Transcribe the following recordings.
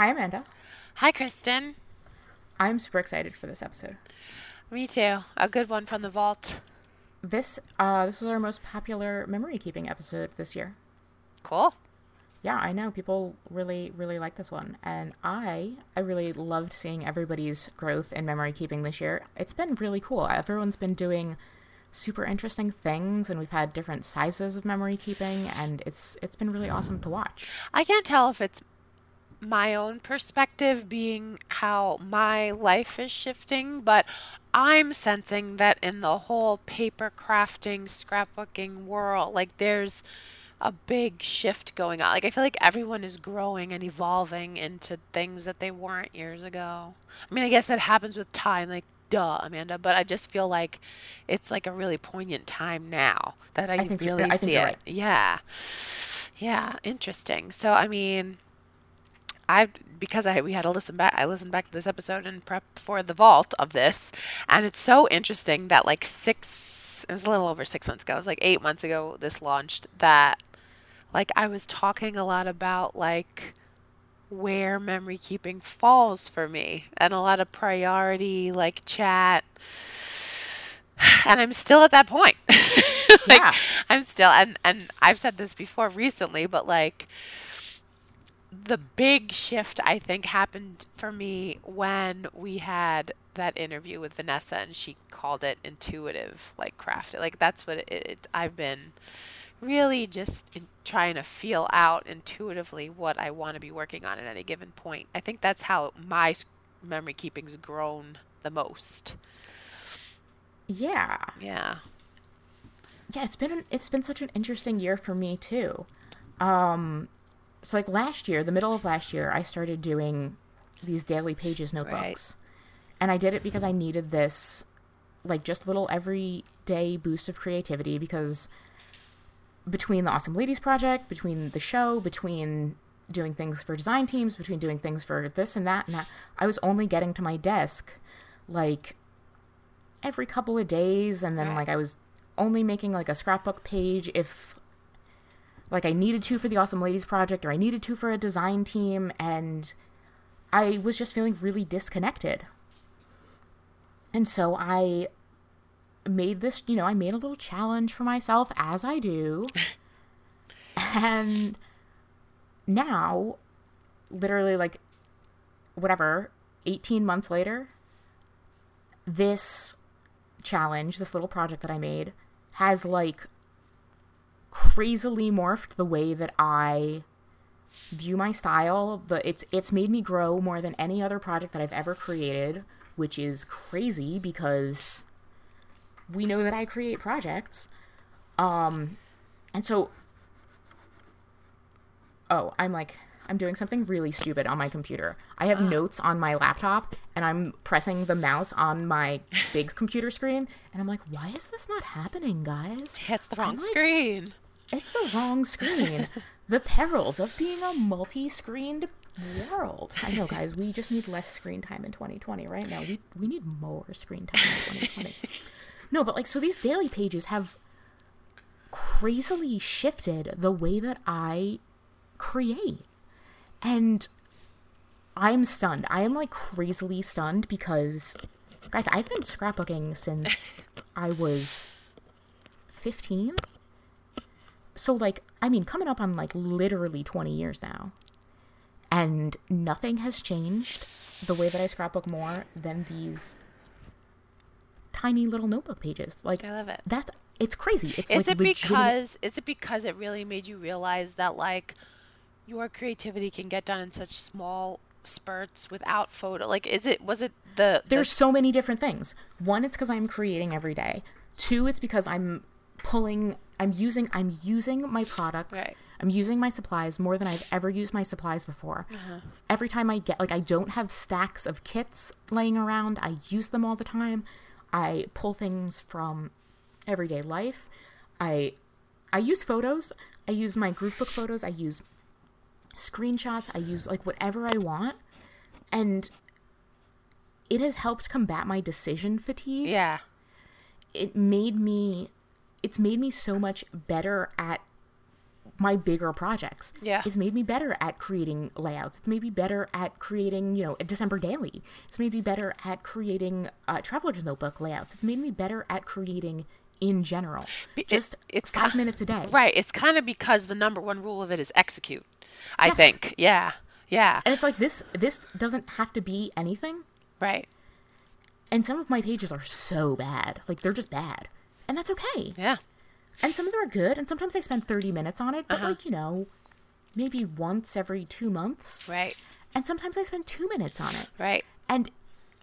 Hi, Amanda. Hi, Kristen. I'm super excited for this episode. Me too. A good one from the vault. This uh, this was our most popular memory keeping episode this year. Cool. Yeah, I know people really really like this one, and I I really loved seeing everybody's growth in memory keeping this year. It's been really cool. Everyone's been doing super interesting things, and we've had different sizes of memory keeping, and it's it's been really awesome to watch. I can't tell if it's my own perspective being how my life is shifting, but I'm sensing that in the whole paper crafting, scrapbooking world, like there's a big shift going on. Like I feel like everyone is growing and evolving into things that they weren't years ago. I mean, I guess that happens with time, like duh, Amanda, but I just feel like it's like a really poignant time now that I, I really see it. right. Yeah. Yeah, interesting. So I mean, I because I we had to listen back. I listened back to this episode and prep for the vault of this, and it's so interesting that like six. It was a little over six months ago. It was like eight months ago. This launched. That like I was talking a lot about like where memory keeping falls for me and a lot of priority like chat and I'm still at that point. like Yeah. I'm still and and I've said this before recently, but like the big shift I think happened for me when we had that interview with Vanessa and she called it intuitive like crafted. Like that's what it, it I've been really just trying to feel out intuitively what I want to be working on at any given point. I think that's how my memory keeping's grown the most. Yeah, Yeah. yeah. It's been an, it's been such an interesting year for me too. Um, so like last year, the middle of last year, I started doing these daily pages notebooks, and I did it because I needed this, like just little everyday boost of creativity because between the Awesome Ladies project, between the show, between doing things for design teams, between doing things for this and that and that, I was only getting to my desk like every couple of days. And then Right. like I was only making like a scrapbook page if like I needed to for the Awesome Ladies project or I needed to for a design team and I was just feeling really disconnected. And so I made this, you know, I made a little challenge for myself as I do. and now, literally like whatever, 18 months later, this challenge, this little project that I made, has like crazily morphed the way that I view my style. The it's it's made me grow more than any other project that I've ever created, which is crazy because we know that I create projects. Um and so Oh, I'm like I'm doing something really stupid on my computer. I have notes on my laptop and I'm pressing the mouse on my big computer screen and I'm like, why is this not happening, guys? It's the wrong I'm like- screen. It's the wrong screen. the perils of being a multi-screened world. I know, guys. We just need less screen time in 2020 right now. We we need more screen time in 2020. no, but like, so these daily pages have crazily shifted the way that I create, and I'm stunned. I am like crazily stunned because, guys, I've been scrapbooking since I was 15 so like i mean coming up on like literally 20 years now and nothing has changed the way that i scrapbook more than these tiny little notebook pages like I love it. that's it's crazy it's Is like it because is it because it really made you realize that like your creativity can get done in such small spurts without photo? Like is it was it the, the there's so many different things one it's because i'm creating every day two it's because i'm pulling i'm using i'm using my products. Right. i'm using my supplies more than i've ever used my supplies before. Uh-huh. every time i get like i don't have stacks of kits laying around. I use them all the time. I pull things from everyday life. I i use photos. I use my group book photos. I use screenshots. I use like whatever i want. And it has helped combat my decision fatigue. Yeah. it made me it's made me so much better at my bigger projects. Yeah. It's made me better at creating layouts. It's made me better at creating, you know, a December daily. It's made me better at creating uh, Traveler's Notebook layouts. It's made me better at creating in general. It- Just it's five minutes a day. Right. It's kind of because the number one rule of it is execute. I Yes. think. Yeah. Yeah. And it's like this this doesn't have to be anything. Right. And some of my pages are so bad. Like they're just bad. And that's okay. Yeah. And some of them are good, and sometimes I spend 30 minutes on it, Uh-huh. but like, you know, maybe once every two months. Right. And sometimes I spend two minutes on it. Right. And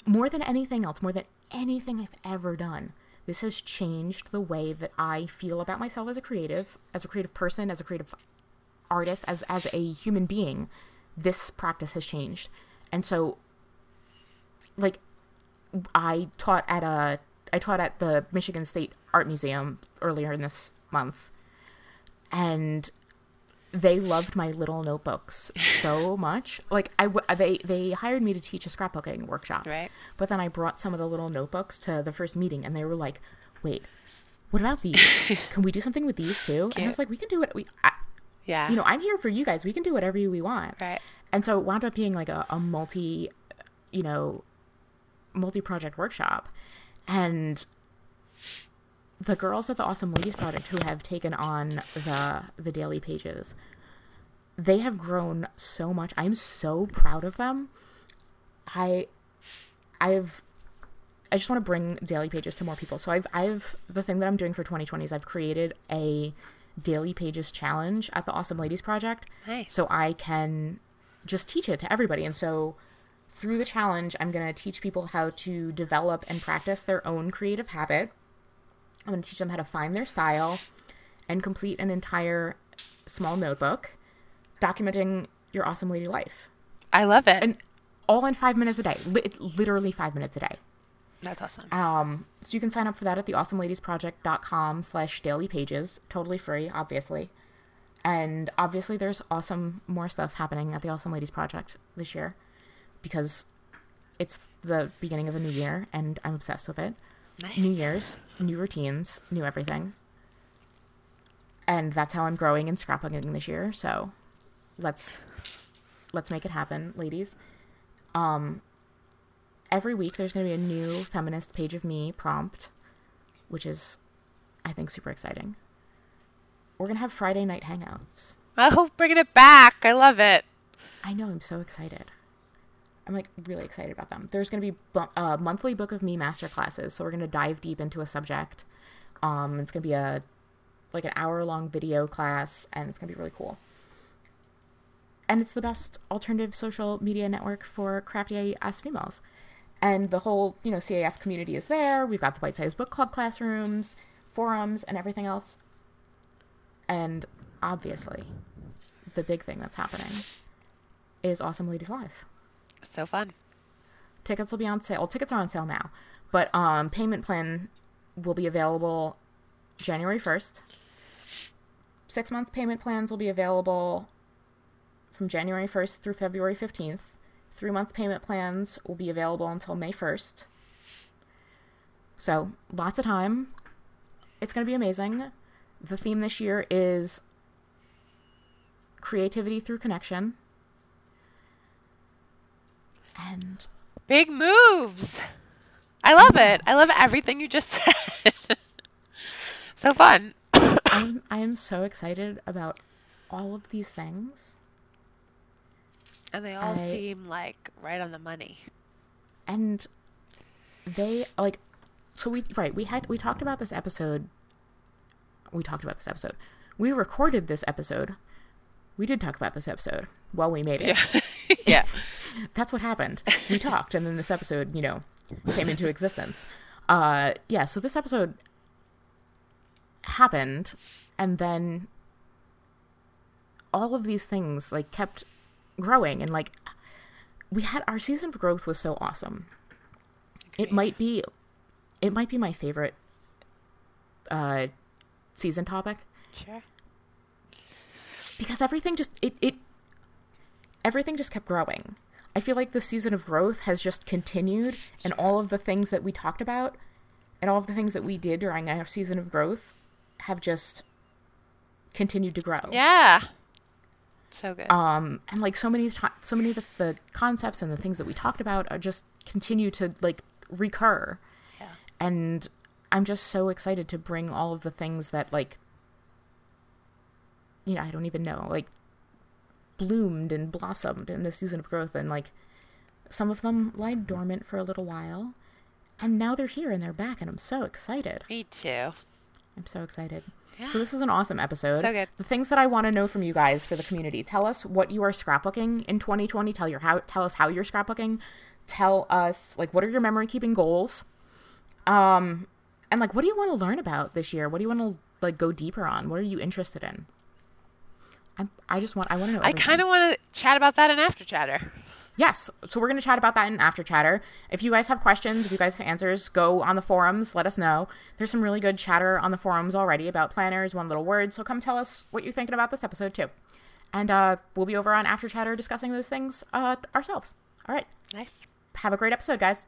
more than anything else, more than anything I've ever done, this has changed the way that I feel about myself as a creative, as a creative person, as a creative artist, as as a human being. This practice has changed. And so like I taught at a I taught at the Michigan State Art Museum earlier in this month. And they loved my little notebooks so much. Like I w- they they hired me to teach a scrapbooking workshop. Right. But then I brought some of the little notebooks to the first meeting and they were like, "Wait, what about these? can we do something with these too?" And I was like, "We can do it. We I, Yeah. you know, I'm here for you guys. We can do whatever we want." Right. And so it wound up being like a, a multi, you know, multi project workshop. And the girls at the Awesome Ladies Project who have taken on the the daily pages, they have grown so much. I'm so proud of them. I I've I just want to bring daily pages to more people. So I've I've the thing that I'm doing for 2020 is I've created a daily pages challenge at the Awesome Ladies Project. Nice. So I can just teach it to everybody. And so through the challenge, I'm going to teach people how to develop and practice their own creative habit. I'm going to teach them how to find their style and complete an entire small notebook documenting your awesome lady life. I love it. And all in five minutes a day. Li- literally five minutes a day. That's awesome. Um, so you can sign up for that at the awesomeladiesproject.com slash daily pages. Totally free, obviously. And obviously there's awesome more stuff happening at the Awesome Ladies Project this year because it's the beginning of a new year and I'm obsessed with it. Nice. New Year's, new routines, new everything. And that's how I'm growing and scrapbooking this year. So let's let's make it happen, ladies. Um every week there's going to be a new feminist page of me prompt, which is I think super exciting. We're going to have Friday night hangouts. Oh, bringing it back. I love it. I know. I'm so excited. I'm like really excited about them. There's going to be bu- uh, monthly book of me master classes, so we're going to dive deep into a subject. Um, it's going to be a like an hour long video class, and it's going to be really cool. And it's the best alternative social media network for crafty ass females. And the whole, you know, CAF community is there. We've got the bite sized book club classrooms, forums, and everything else. And obviously, the big thing that's happening is Awesome Ladies Live. So fun. Tickets will be on sale. Tickets are on sale now, but um, payment plan will be available January 1st. Six month payment plans will be available from January 1st through February 15th. Three month payment plans will be available until May 1st. So, lots of time. It's going to be amazing. The theme this year is creativity through connection. And Big moves. I love it. I love everything you just said. so fun. I'm, I am so excited about all of these things. And they all I- seem like right on the money. and they like so we right we had we talked about this episode we talked about this episode we recorded this episode we did talk about this episode. Well we made it. Yeah. that's what happened. We talked and then this episode you know came into existence. Uh yeah so this episode happened and then all of these things like kept growing and like we had our season of growth was so awesome. It might be it might be my favorite uh season topic. Sure. Because everything just it, it everything just kept growing i feel like the season of growth has just continued and all of the things that we talked about and all of the things that we did during our season of growth have just continued to grow. Yeah. So good. Um, and like so many, so many of the, the concepts and the things that we talked about are just continue to like recur. yeah. and I'm just so excited to bring all of the things that like you know, I don't even know, like bloomed and blossomed in the season of growth and like some of them lied dormant for a little while and now they're here and they're back and I'm so excited. Me too. I'm so excited. Yeah. So this is an awesome episode. So good. The things that I want to know from you guys for the community. Tell us what you are scrapbooking in 2020. Tell your how tell us how you're scrapbooking. Tell us like what are your memory keeping goals? Um and like what do you want to learn about this year? What do you want to like go deeper on? What are you interested in? I'm, I just want I want to know. I kind of want to chat about that in after chatter. Yes. So we're going to chat about that in after chatter. If you guys have questions, if you guys have answers, go on the forums, let us know. There's some really good chatter on the forums already about planners, one little word. So come tell us what you're thinking about this episode too. And uh, we'll be over on after chatter discussing those things uh, ourselves. All right. Nice. Have a great episode, guys.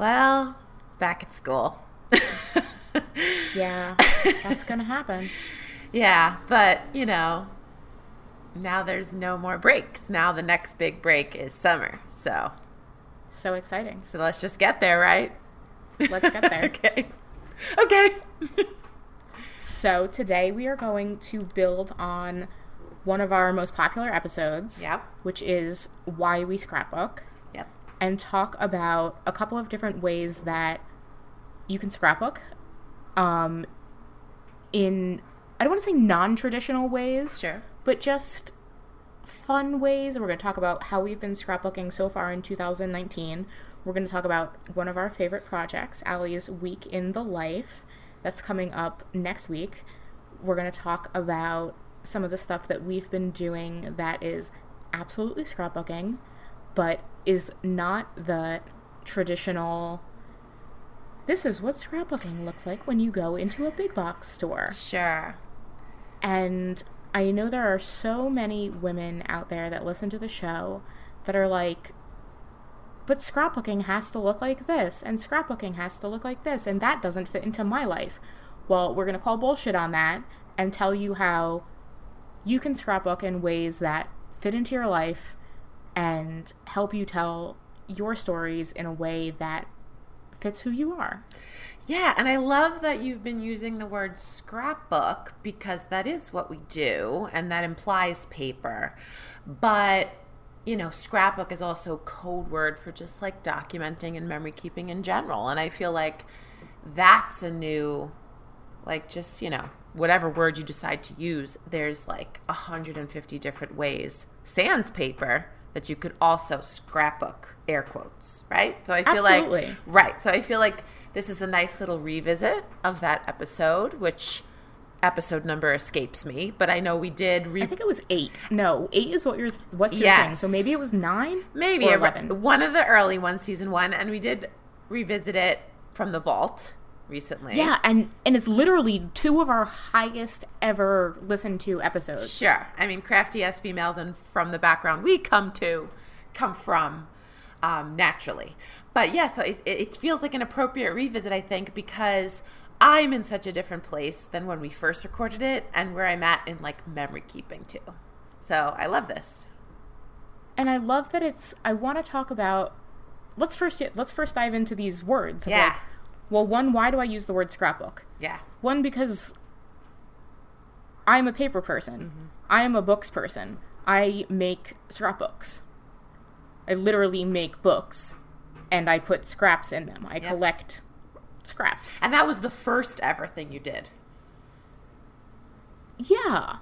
Well, back at school. Yeah, that's going to happen. yeah, but you know, now there's no more breaks. Now the next big break is summer. So, So exciting. so let's just get there, right? Let's get there. okay. Okay. So today we are going to build on one of our most popular episodes, Yep. which is why we scrapbook. And talk about a couple of different ways that you can scrapbook. Um, in I don't want to say non-traditional ways, Sure. but just fun ways. We're going to talk about how we've been scrapbooking so far in 2019. We're going to talk about one of our favorite projects, Ali's Week in the Life, that's coming up next week. We're going to talk about some of the stuff that we've been doing that is absolutely scrapbooking, but is not the traditional. This is what scrapbooking looks like when you go into a big box store. Sure. And I know there are so many women out there that listen to the show that are like, but scrapbooking has to look like this, and scrapbooking has to look like this, and that doesn't fit into my life. Well, we're going to call bullshit on that and tell you how you can scrapbook in ways that fit into your life and help you tell your stories in a way that fits who you are. Yeah, and I love that you've been using the word scrapbook because that is what we do and that implies paper. But, you know, scrapbook is also code word for just like documenting and memory keeping in general. And I feel like that's a new like just, you know, whatever word you decide to use, there's like 150 different ways. Sans paper that you could also scrapbook air quotes, right? So I feel Absolutely. like Right. So I feel like this is a nice little revisit of that episode, which episode number escapes me, but I know we did re- I think it was eight. No, eight is what you're. What's your thing? Yes. So maybe it was nine. maybe or eleven. one of the early ones, season one, and we did revisit it from the vault recently. Yeah, and and it's literally two of our highest ever listened to episodes. Sure. I mean, crafty ass females and from the background we come to, come from, um, naturally. But yeah, so it, it feels like an appropriate revisit, I think, because I'm in such a different place than when we first recorded it and where I'm at in like memory keeping too. So I love this. And I love that it's. I want to talk about. Let's first let's first dive into these words. Yeah. Like, well, one, why do I use the word scrapbook? Yeah. One, because I'm a paper person. Mm-hmm. I am a books person. I make scrapbooks. I literally make books, and I put scraps in them. I Yep. collect scraps. And that was the first ever thing you did. Yeah.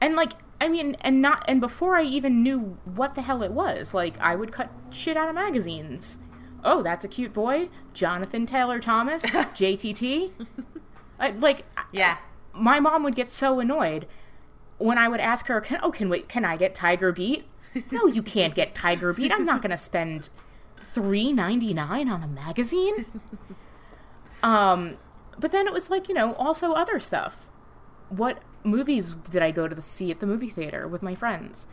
And like I mean and not and before I even knew what the hell it was, like I would cut shit out of magazines. Oh, that's a cute boy. Jonathan Taylor Thomas, JTT. I, like Yeah. my mom would get so annoyed when I would ask her, can, "Oh, can wait, can I get Tiger Beat?" No, you can't get Tiger Beat. I'm not going to spend three ninety nine on a magazine. Um, but then it was like you know also other stuff. What movies did I go to the, see at the movie theater with my friends?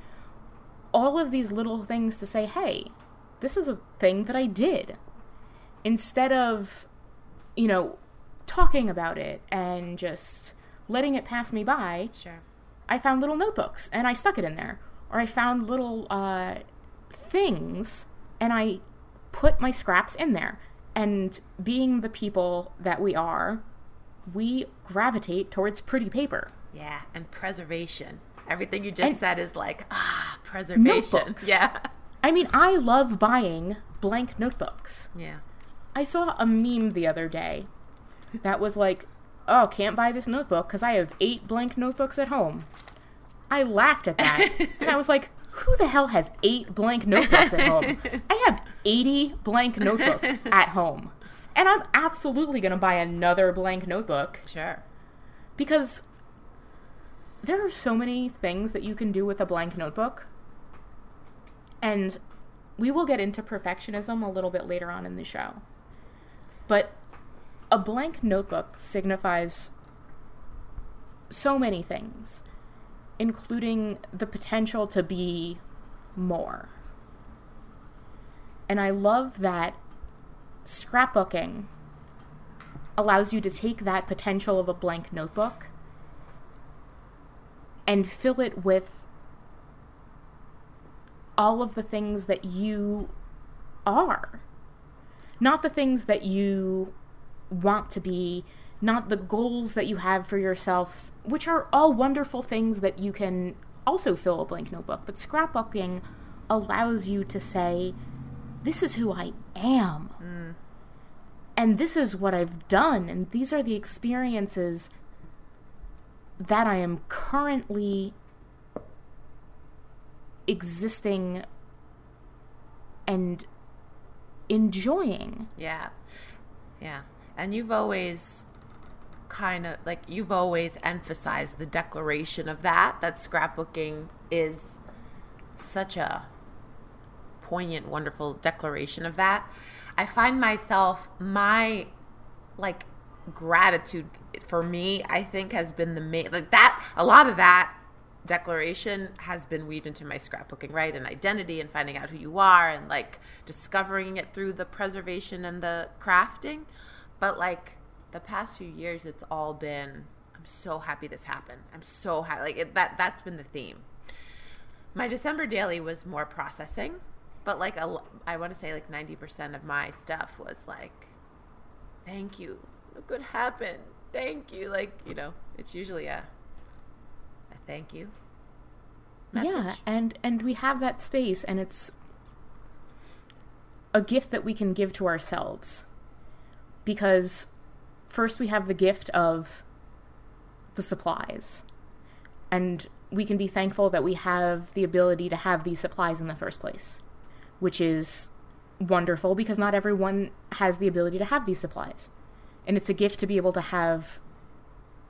All of these little things to say, hey, this is a thing that I did. Instead of, you know, talking about it and just letting it pass me by, Sure. I found little notebooks and I stuck it in there. Or I found little uh, things and I put my scraps in there. And being the people that we are, we gravitate towards pretty paper. Yeah, and preservation. Everything you just And- said is like ah, preservation. Notebooks. Yeah. I mean, I love buying blank notebooks. Yeah. I saw a meme the other day that was like, oh, can't buy this notebook because I have eight blank notebooks at home. I laughed at that. and I was like, who the hell has eight blank notebooks at home? I have 80 blank notebooks at home. And I'm absolutely going to buy another blank notebook Sure. because there are so many things that you can do with a blank notebook. And we will get into perfectionism a little bit later on in the show. But a blank notebook signifies so many things, including the potential to be more. And I love that scrapbooking allows you to take that potential of a blank notebook and fill it with all of the things that you are. Not the things that you want to be, not the goals that you have for yourself, which are all wonderful things that you can also fill a blank notebook. But scrapbooking allows you to say, This is who I am. And this is what I've done. And these are the experiences that I am currently existing and enjoying. Yeah. Yeah. And you've always kind of like you've always emphasized the declaration of that that scrapbooking is such a poignant wonderful declaration of that. I find myself my like gratitude for me I think has been the main like that a lot of that declaration has been weaved into my scrapbooking, right? And identity and finding out who you are and like discovering it through the preservation and the crafting. But like the past few years, it's all been, I'm so happy this happened. I'm so happy. Like it, that, that's been the theme. My December daily was more processing, but like a, I want to say like 90% of my stuff was like, thank you. Look what happened. Thank you. Like, you know, it's usually a, thank you. Yeah, and and we have that space and it's a gift that we can give to ourselves. Because first we have the gift of the supplies. And we can be thankful that we have the ability to have these supplies in the first place, which is wonderful because not everyone has the ability to have these supplies. And it's a gift to be able to have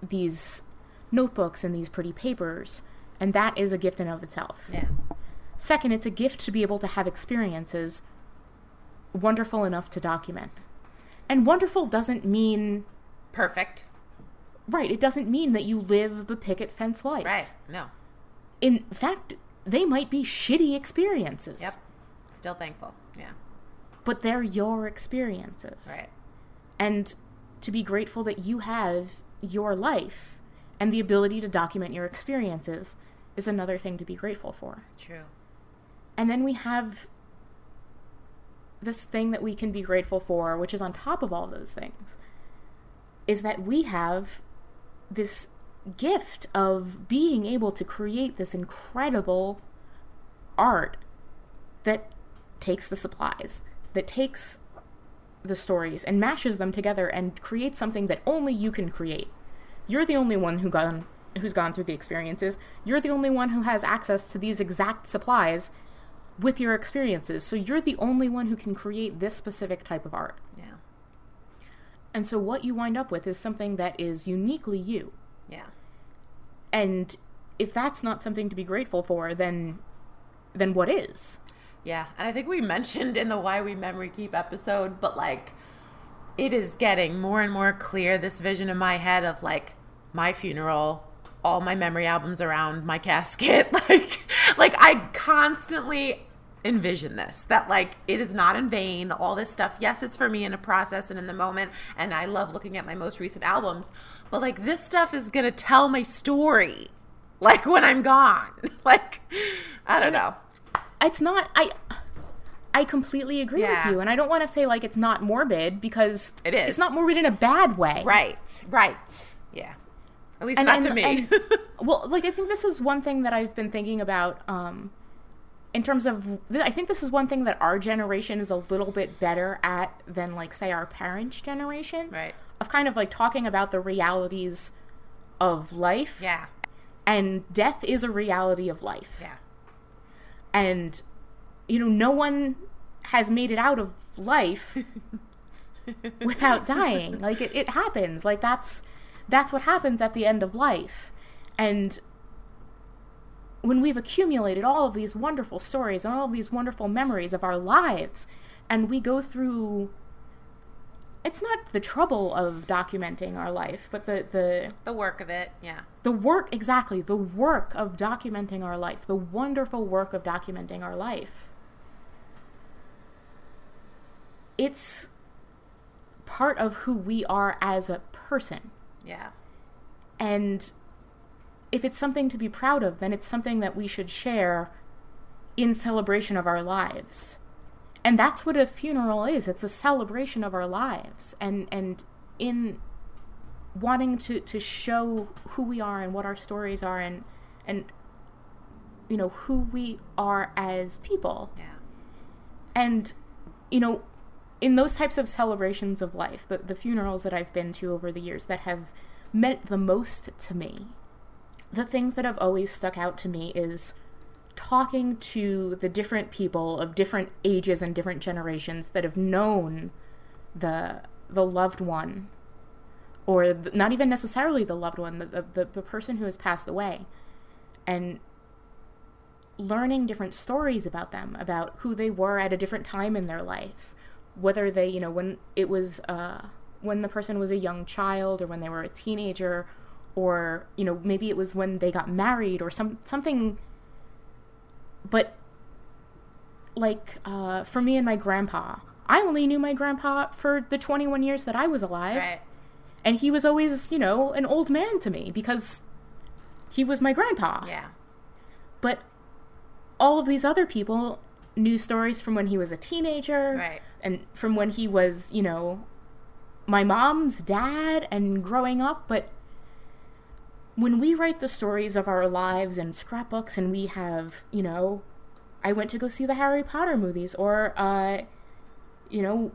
these notebooks and these pretty papers, and that is a gift in of itself. Yeah. Second, it's a gift to be able to have experiences wonderful enough to document. And wonderful doesn't mean Perfect. right, it doesn't mean that you live the picket fence life. Right. No. In fact, they might be shitty experiences. Yep. Still thankful. Yeah. But they're your experiences. Right. And to be grateful that you have your life and the ability to document your experiences is another thing to be grateful for. True. And then we have this thing that we can be grateful for, which is on top of all those things, is that we have this gift of being able to create this incredible art that takes the supplies, that takes the stories and mashes them together and creates something that only you can create. You're the only one who gone who's gone through the experiences. You're the only one who has access to these exact supplies with your experiences. So you're the only one who can create this specific type of art. Yeah. And so what you wind up with is something that is uniquely you. Yeah. And if that's not something to be grateful for, then then what is? Yeah, and I think we mentioned in the Why We Memory Keep episode, but like it is getting more and more clear this vision in my head of like my funeral, all my memory albums around my casket, like like I constantly envision this that like it is not in vain all this stuff yes it's for me in a process and in the moment and i love looking at my most recent albums but like this stuff is gonna tell my story like when i'm gone like i don't know It's not I I completely agree Yeah. with you and I don't want to say like it's not morbid because It is. It's not morbid in a bad way. right right yeah at least And, not and- to me and- well, like I think this is one thing that I've been thinking about um in terms of I think this is one thing that our generation is a little bit better at than like say our parents' generation. Right. Of kind of like talking about the realities of life. yeah And death is a reality of life. yeah and you know no one has made it out of life without dying like it, it happens like that's that's what happens at the end of life. And when we've accumulated all of these wonderful stories and all of these wonderful memories of our lives and we go through it's not the trouble of documenting our life but the the the work of it yeah. The work exactly the work of documenting our life the wonderful work of documenting our life. It's part of who we are as a person yeah. And if it's something to be proud of then it's something that we should share in celebration of our lives. And that's what a funeral is. It's a celebration of our lives and and in wanting to to show who we are and what our stories are and and you know who we are as people. Yeah. And you know in those types of celebrations of life the, the funerals that i've been to over the years that have meant the most to me the things that have always stuck out to me is talking to the different people of different ages and different generations that have known the the loved one or th- not even necessarily the loved one the, the, the, the person who has passed away and learning different stories about them about who they were at a different time in their life whether they you know when it was uh when the person was a young child or when they were a teenager or you know maybe it was when they got married or some something. But like uh for me and my grandpa i only knew my grandpa for the 21 years that i was alive. Right. And he was always you know an old man to me because he was my grandpa. Yeah. But all of these other people knew stories from when he was a teenager. Right. And from when he was you know my mom's dad and growing up but when we write the stories of our lives in scrapbooks and we have you know i went to go see the harry potter movies or uh you know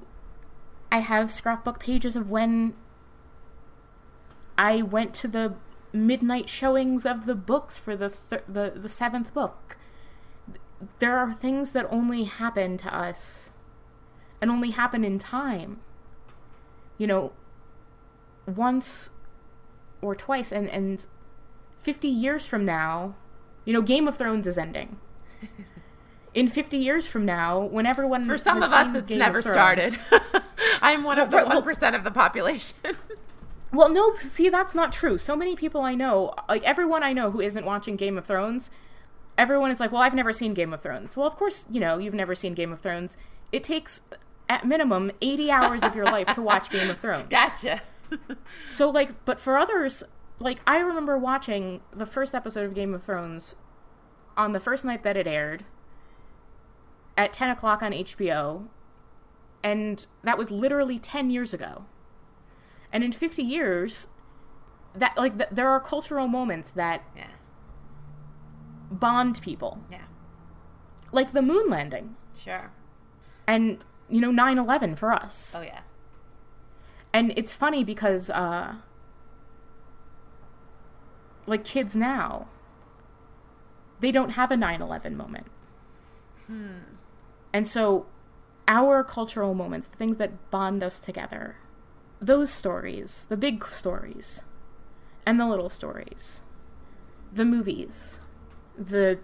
i have scrapbook pages of when i went to the midnight showings of the books for the thir- the the seventh book. There are things that only happen to us and only happen in time you know once or twice and and 50 years from now you know game of thrones is ending in 50 years from now when everyone for some of us it's Game never Thrones- started i'm one of the Well, well- 1% of the population Well, no, see, that's not true. So many people I know, like everyone I know who isn't watching Game of Thrones, everyone is like, well, I've never seen Game of Thrones. Well, of course, you know, you've never seen Game of Thrones. It takes, at minimum, 80 hours of your life to watch Game of Thrones. gotcha. So, like, but for others, like, I remember watching the first episode of Game of Thrones on the first night that it aired at 10 o'clock on HBO, and that was literally 10 years ago. And in 50 years, that, like, th- there are cultural moments that yeah. bond people, yeah. Like the moon landing, sure. And, you know, 9 11 for us. oh yeah And it's funny because, uh, like kids now, they don't have a 9 11 moment. hmm. And so, our cultural moments, the things that bond us together, those stories, the big stories, and the little stories, the movies, the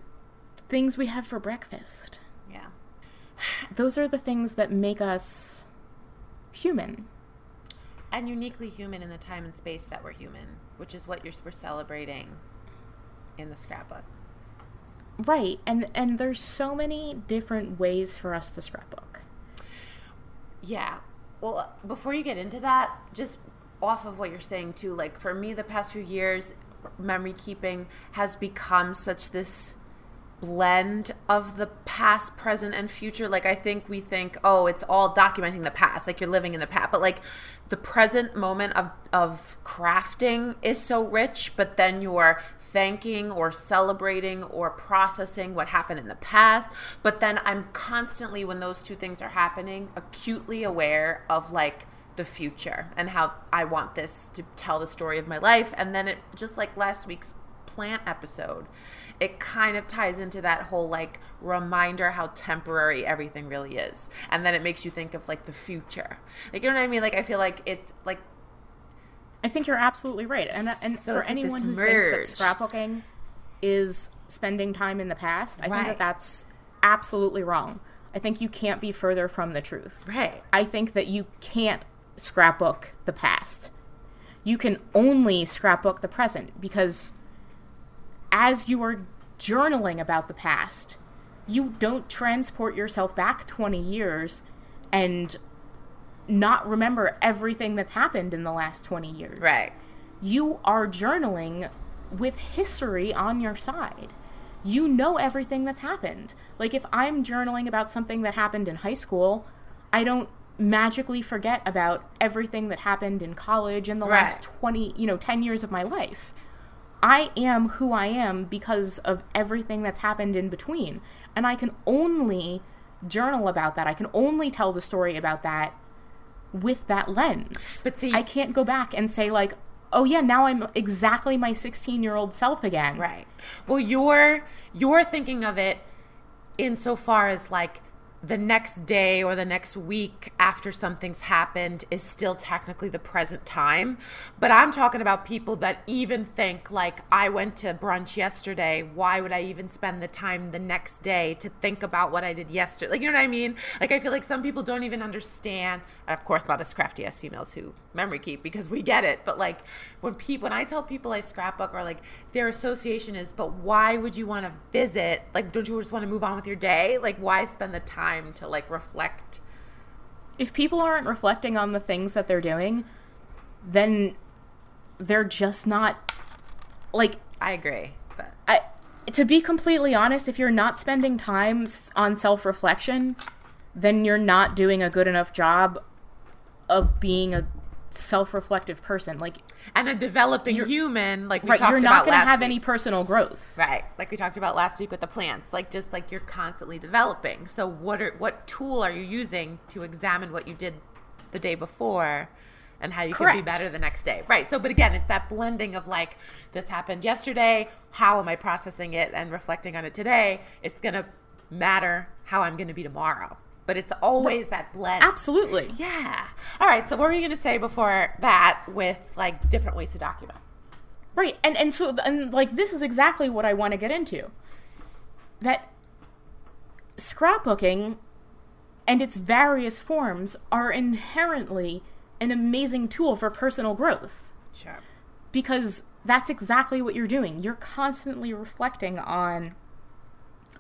things we have for breakfast. Those are the things that make us human. And uniquely human in the time and space that we're human, which is what you're we're celebrating in the scrapbook. Right. And and there's so many different ways for us to scrapbook. Yeah. Well, uh, before you get into that, just off of what you're saying too, like for me, the past few years, memory keeping has become such this blend of the past, present, and future. Like, I think we think, oh, it's all documenting the past, like you're living in the past. But, like, the present moment of, of crafting is so rich, but then you're thanking or celebrating or processing what happened in the past. But then I'm constantly, when those two things are happening, acutely aware of, like, the future and how I want this to tell the story of my life. And then it just like last week's plant episode, it kind of ties into that whole like reminder how temporary everything really is. And then it makes you think of like the future. Like, you know what I mean? Like, I feel like it's like, I think you're absolutely right. And and So for anyone who merge. thinks that scrapbooking is spending time in the past, I think that that's absolutely wrong. I think you can't be further from the truth. right. I think that you can't scrapbook the past. You can only scrapbook the present because as you are journaling about the past, you don't transport yourself back 20 years and not remember everything that's happened in the last 20 years. Right. You are journaling with history on your side. You know everything that's happened. Like if I'm journaling about something that happened in high school, I don't magically forget about everything that happened in college in the Right. last 20, you know, 10 years of my life. I am who I am because of everything that's happened in between. And I can only journal about that. I can only tell the story about that with that lens. But see- I can't go back and say like, "Oh yeah, now I'm exactly my 16-year-old self again." Right. Well, you're you're thinking of it insofar as like the next day or the next week after something's happened is still technically the present time. But I'm talking about people that even think like I went to brunch yesterday. Why would I even spend the time the next day to think about what I did yesterday? Like you know what I mean? Like I feel like some people don't even understand. and Of course, not as crafty ass females who memory keep because we get it. But like when people when I tell people I scrapbook or like their association is, but why would you want to visit? Like, don't you just want to move on with your day? Like, why spend the time to like reflect? If people aren't reflecting on the things that they're doing, then they're just not like I agree, but I, to be completely honest, if you're not spending time on self reflection, then you're not doing a good enough job of being a self reflective person. Like, and a developing human, like we right, talked you're not going to have week. any personal growth. Right, like we talked about last week with the plants, like just like you're constantly developing. So what are what tool are you using to examine what you did the day before and how you can be better the next day? Right. So but again, it's that blending of like this happened yesterday, how am I processing it and reflecting on it today? It's going to matter how I'm going to be tomorrow. But it's always that blend. Absolutely. Yeah. All right, so what were you going to say before that with like different ways to document? Right. And and so and like this is exactly what I want to get into. That scrapbooking and its various forms are inherently an amazing tool for personal growth Sure. because that's exactly what you're doing. You're constantly reflecting on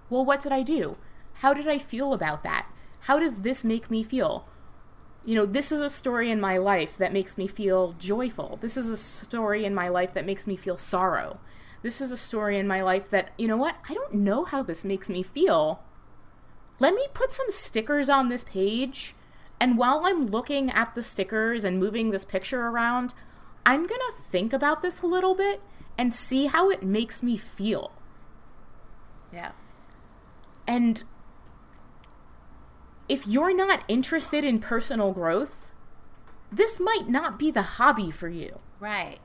well, what did I do? How did I feel about that? How does this make me feel? You know, this is a story in my life that makes me feel joyful. This is a story in my life that makes me feel sorrow. This is a story in my life that, you know what? I don't know how this makes me feel. Let me put some stickers on this page. And while I'm looking at the stickers and moving this picture around, I'm going to think about this a little bit and see how it makes me feel. Yeah. And if you're not interested in personal growth, this might not be the hobby for you. Right.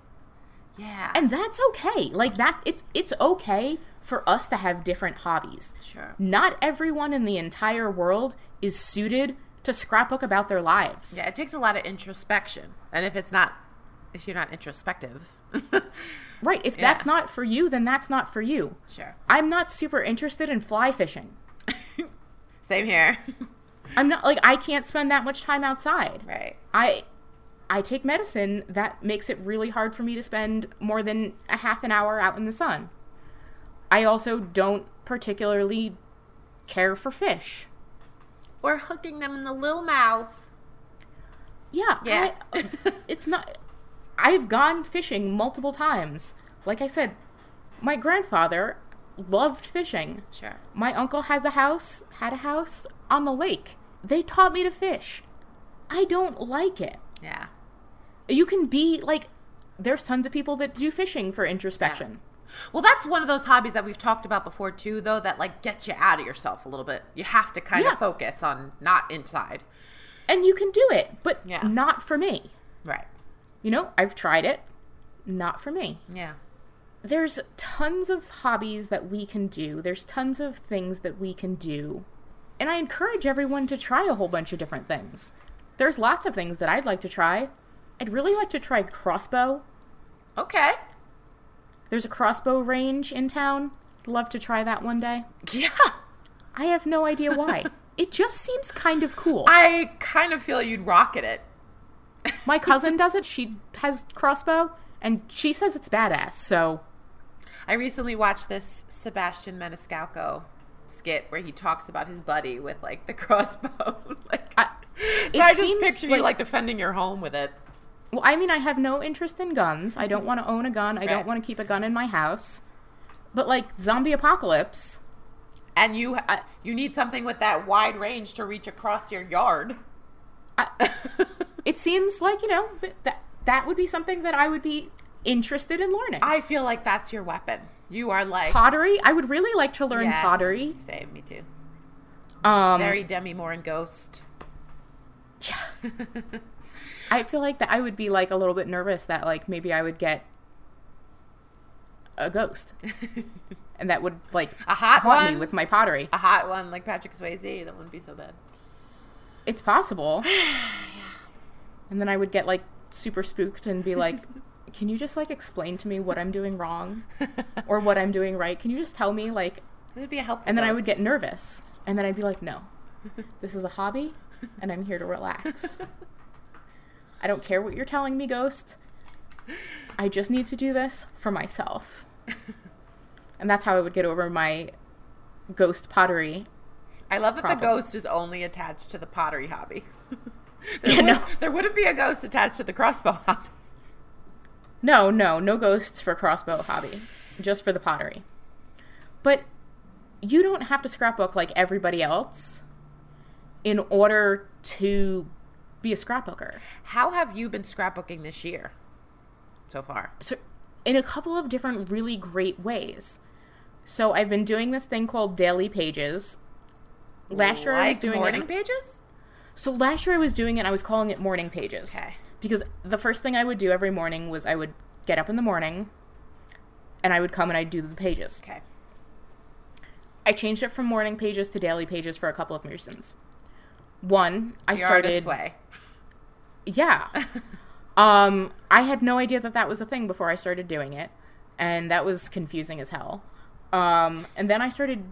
Yeah. And that's okay. Like that it's it's okay for us to have different hobbies. Sure. Not everyone in the entire world is suited to scrapbook about their lives. Yeah, it takes a lot of introspection. And if it's not if you're not introspective. Right. If Yeah. that's not for you, then that's not for you. sure. I'm not super interested in fly fishing. Same here. I'm not like I can't spend that much time outside. right. I I take medicine that makes it really hard for me to spend more than a half an hour out in the sun. I also don't particularly care for fish. Or hooking them in the little mouth. Yeah, Yeah. I- it's not. I've gone fishing multiple times. Like I said, my grandfather loved fishing. Sure. My uncle has a house, had a house on the lake. They taught me to fish. I don't like it. Yeah. You can be like, there's tons of people that do fishing for introspection. Well, that's one of those hobbies that we've talked about before too, though, that like gets you out of yourself a little bit. You have to kind Yeah. of focus on not inside. And you can do it, but Yeah. not for me. Right. You know, I've tried it, not for me. Yeah. There's tons of hobbies that we can do, there's tons of things that we can do. And I encourage everyone to try a whole bunch of different things. There's lots of things that I'd like to try. I'd really like to try crossbow. Okay. There's a crossbow range in town. Love to try that one day. Yeah. I have no idea why. it just seems kind of cool. I kind of feel you'd rocket it. My cousin does it. She has crossbow, and she says it's badass. So I recently watched this Sebastian Maniscalco skit where he talks about his buddy with like the crossbow. like, I, so it I just seems picture you like defending your home with it. Well, I mean, I have no interest in guns. I don't want to own a gun. I don't want to keep a gun in my house. But like zombie apocalypse, And you uh, you need something with that wide range to reach across your yard. I, it seems like you know that that would be something that I would be interested in learning. I feel like that's your weapon. You are like pottery. I would really like to learn Yes. pottery. Same, me too. Um, Very Demi Moore and Ghost. Yeah. I feel like that I would be like a little bit nervous that like maybe I would get a ghost, and that would like A hot haunt me one? with my pottery. A hot one like Patrick Swayze. That wouldn't be so bad. It's possible. And then I would get like super spooked and be like, "Can you just like explain to me what I'm doing wrong or what I'm doing right? Can you just tell me like?" It would be a helpful. And then I would get nervous. And then I'd be like, "No. This is a hobby and I'm here to relax. I don't care what you're telling me, ghost. I just need to do this for myself." And that's how I would get over my ghost pottery. I love that problem. the ghost is only attached to the pottery hobby. there, Yeah, would, no. there wouldn't be a ghost attached to the crossbow hobby. No, no, no ghosts for crossbow hobby, just for the pottery. But you don't have to scrapbook like everybody else in order to be a scrapbooker. How have you been scrapbooking this year so far? So, in a couple of different really great ways. So, I've been doing this thing called daily pages. Last year I was doing morning it. pages. So last year I was doing it. I was calling it morning pages. Okay. Because the first thing I would do every morning was I would get up in the morning, and I would come and I'd do the pages. Okay. I changed it from morning pages to daily pages for a couple of reasons. One, I started. artist's way. Yeah. um, I had no idea that that was a thing before I started doing it, and that was confusing as hell. Um, and then I started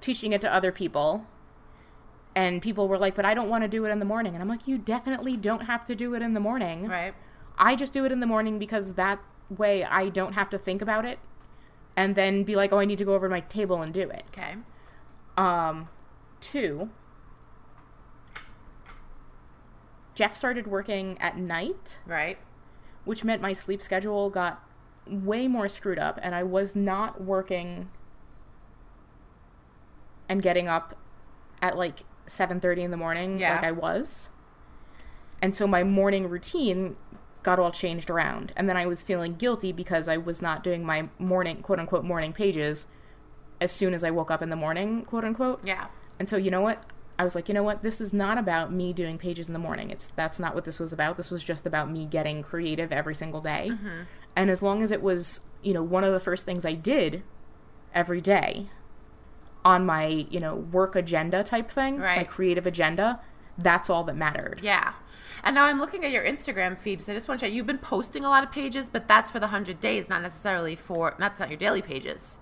teaching it to other people, and people were like, "But I don't want to do it in the morning." And I'm like, "You definitely don't have to do it in the morning. Right. I just do it in the morning because that way I don't have to think about it, and then be like, "Oh, I need to go over to my table and do it." Okay. Um, two, Jeff started working at night, Right. which meant my sleep schedule got way more screwed up, and I was not working and getting up at like 7:30 in the morning Yeah. like I was. And so my morning routine got all changed around. And then I was feeling guilty because I was not doing my morning quote unquote morning pages as soon as I woke up in the morning, quote unquote. Yeah. And so you know what? I was like, you know what? This is not about me doing pages in the morning. It's that's not what this was about. This was just about me getting creative every single day. Mm-hmm. And as long as it was, you know, one of the first things I did every day on my, you know, work agenda type thing, my creative agenda, that's all that mattered. Yeah. And now I'm looking at your Instagram feed. So I just want to check. You've been posting a lot of pages, but that's for the 100 days, not necessarily for, that's not your daily pages.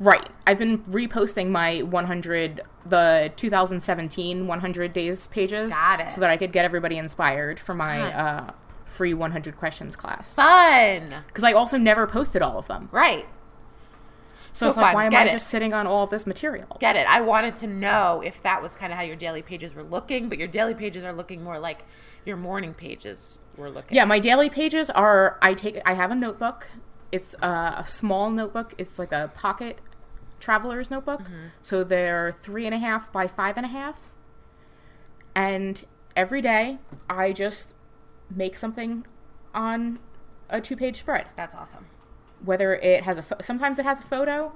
Right. I've been reposting my 100, the 2017 100 days pages. Got it. So that I could get everybody inspired for my uh, free 100 questions class. Fun. Because I also never posted all of them. Right. So, So it's like, why am I it. just sitting on all of this material? Get it. I wanted to know if that was kind of how your daily pages were looking, but your daily pages are looking more like your morning pages were looking. Yeah, my daily pages are I take I have a notebook. It's a, a small notebook. It's like a pocket traveler's notebook. Mm-hmm. So they're three and a half by five and a half. And every day I just make something on a two page spread. That's awesome. Whether it has a pho- sometimes it has a photo,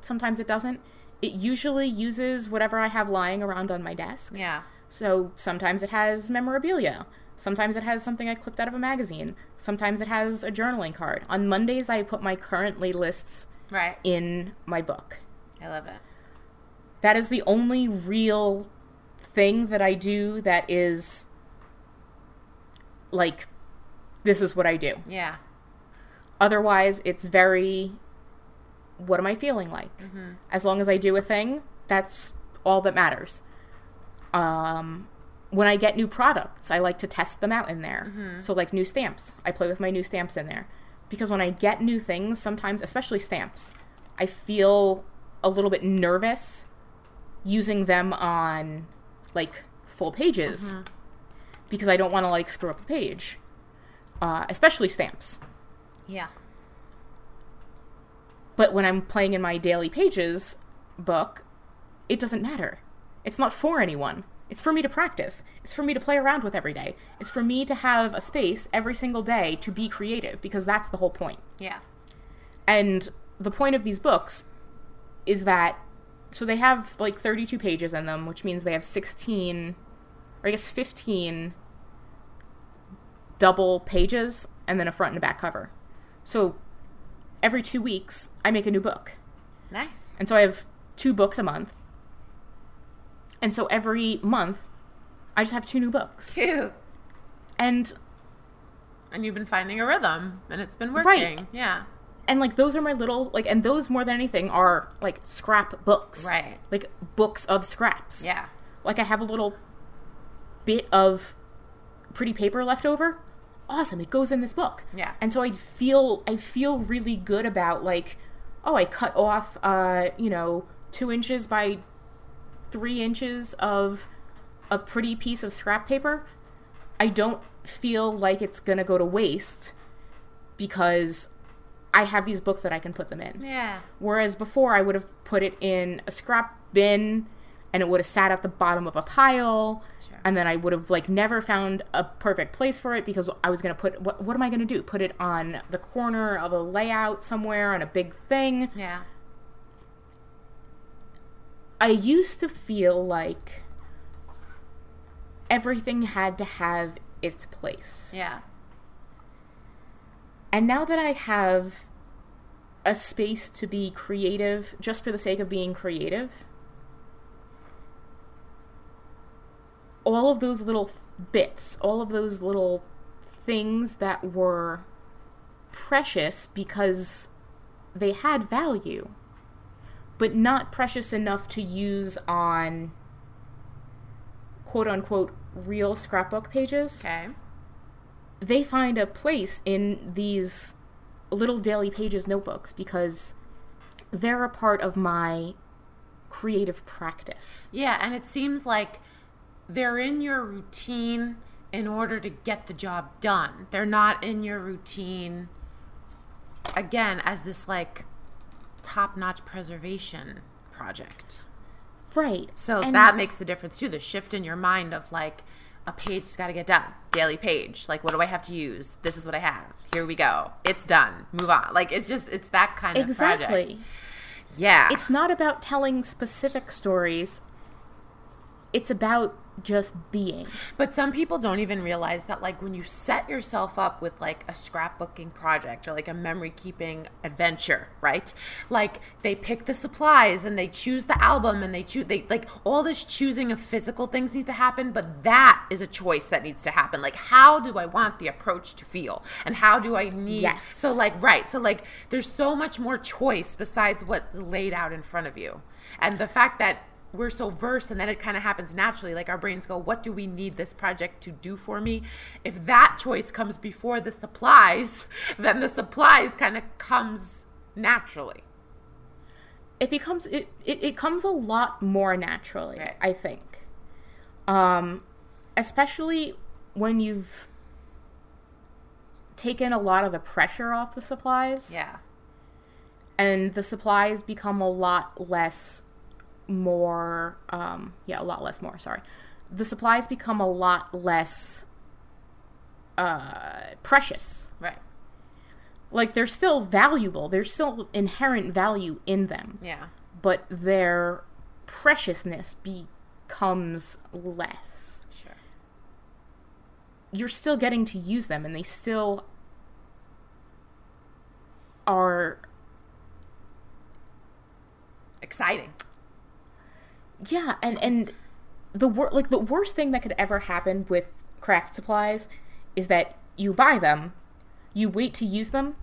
sometimes it doesn't. It usually uses whatever I have lying around on my desk. Yeah. So sometimes it has memorabilia. Sometimes it has something I clipped out of a magazine. Sometimes it has a journaling card. On Mondays, I put my currently lists Right. in my book. I love it. That is the only real thing that I do that is like, this is what I do. Yeah. Otherwise, it's very, what am I feeling like? As long as I do a thing, that's all that matters. Um, when I get new products, I like to test them out in there. So, like new stamps, I play with my new stamps in there. Because when I get new things, sometimes, especially stamps, I feel a little bit nervous using them on like full pages because I don't want to like screw up the page, uh, especially stamps. Yeah. But when I'm playing in my daily pages book, it doesn't matter. It's not for anyone. It's for me to practice. It's for me to play around with every day. It's for me to have a space every single day to be creative because that's the whole point. Yeah. And the point of these books is that so they have like 32 pages in them, which means they have 16 or I guess 15 double pages and then a front and a back cover. So every 2 weeks I make a new book. Nice. And so I have two books a month. And so every month I just have two new books. Cute. And And you've been finding a rhythm, and it's been working. Right. Yeah. and like those are my little like and those more than anything are like scrap books. Right. Like books of scraps. Yeah. Like I have a little bit of pretty paper left over. Awesome, it goes in this book. Yeah. And so I feel I feel really good about like, oh, I cut off uh, you know, two inches by three inches of a pretty piece of scrap paper. I don't feel like it's gonna go to waste because I have these books that I can put them in. Yeah. Whereas before, I would have put it in a scrap bin and it would have sat at the bottom of a pile. Sure. And then I would have like never found a perfect place for it because I was going to put what, what am I going to do? Put it on the corner of a layout somewhere on a big thing. Yeah. I used to feel like everything had to have its place. Yeah. And now that I have a space to be creative just for the sake of being creative, all of those little bits, all of those little things that were precious because they had value, but not precious enough to use on quote unquote real scrapbook pages Okay. they find a place in these little daily pages notebooks because they're a part of my creative practice. Yeah, and it seems like they're in your routine in order to get the job done. They're not in your routine again as this like top-notch preservation project. Right. So And- that makes the difference too. The shift in your mind of like a page's got to get done. Daily page. Like, what do I have to use? This is what I have. Here we go. It's done. Move on. Like, it's just it's that kind of project. Exactly. Yeah. It's not about telling specific stories. It's about just being. But some people don't even realize that, like, when you set yourself up with like a scrapbooking project or like a memory keeping adventure, right? Like, they pick the supplies and they choose the album and they choose, they like all this choosing of physical things need to happen, but that is a choice that needs to happen. Like, how do I want the approach to feel? And how do I need, Yes. so like, right. So, like, there's so much more choice besides what's laid out in front of you. And the fact that we're so versed and then it kind of happens naturally like our brains go what do we need this project to do for me if that choice comes before the supplies then the supplies kind of comes naturally It becomes it, it, it comes a lot more naturally, Right. I think. Um especially when you've taken a lot of the pressure off the supplies. yeah and the supplies become a lot less more um yeah a lot less more sorry. The supplies become a lot less uh precious. Right. Like they're still valuable. There's still inherent value in them. Yeah. But their preciousness becomes less. Sure. You're still getting to use them and they still are exciting Yeah, and and the wor- like the worst thing that could ever happen with craft supplies is that you buy them, you wait to use them,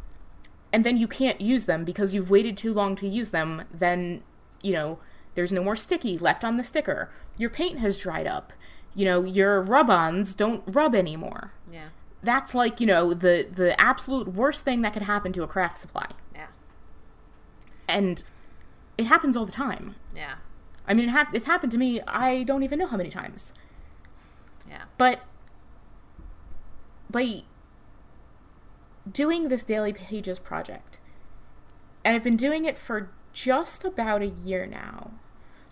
and then you can't use them because you've waited too long to use them. Then you know there's no more sticky left on the sticker. Your paint has dried up. You know your rub-ons don't rub anymore. yeah That's like you know the the absolute worst thing that could happen to a craft supply, yeah and it happens all the time. yeah I mean, it hap- it's happened to me. I don't even know how many times. yeah But by doing this daily pages project, and I've been doing it for just about a year now.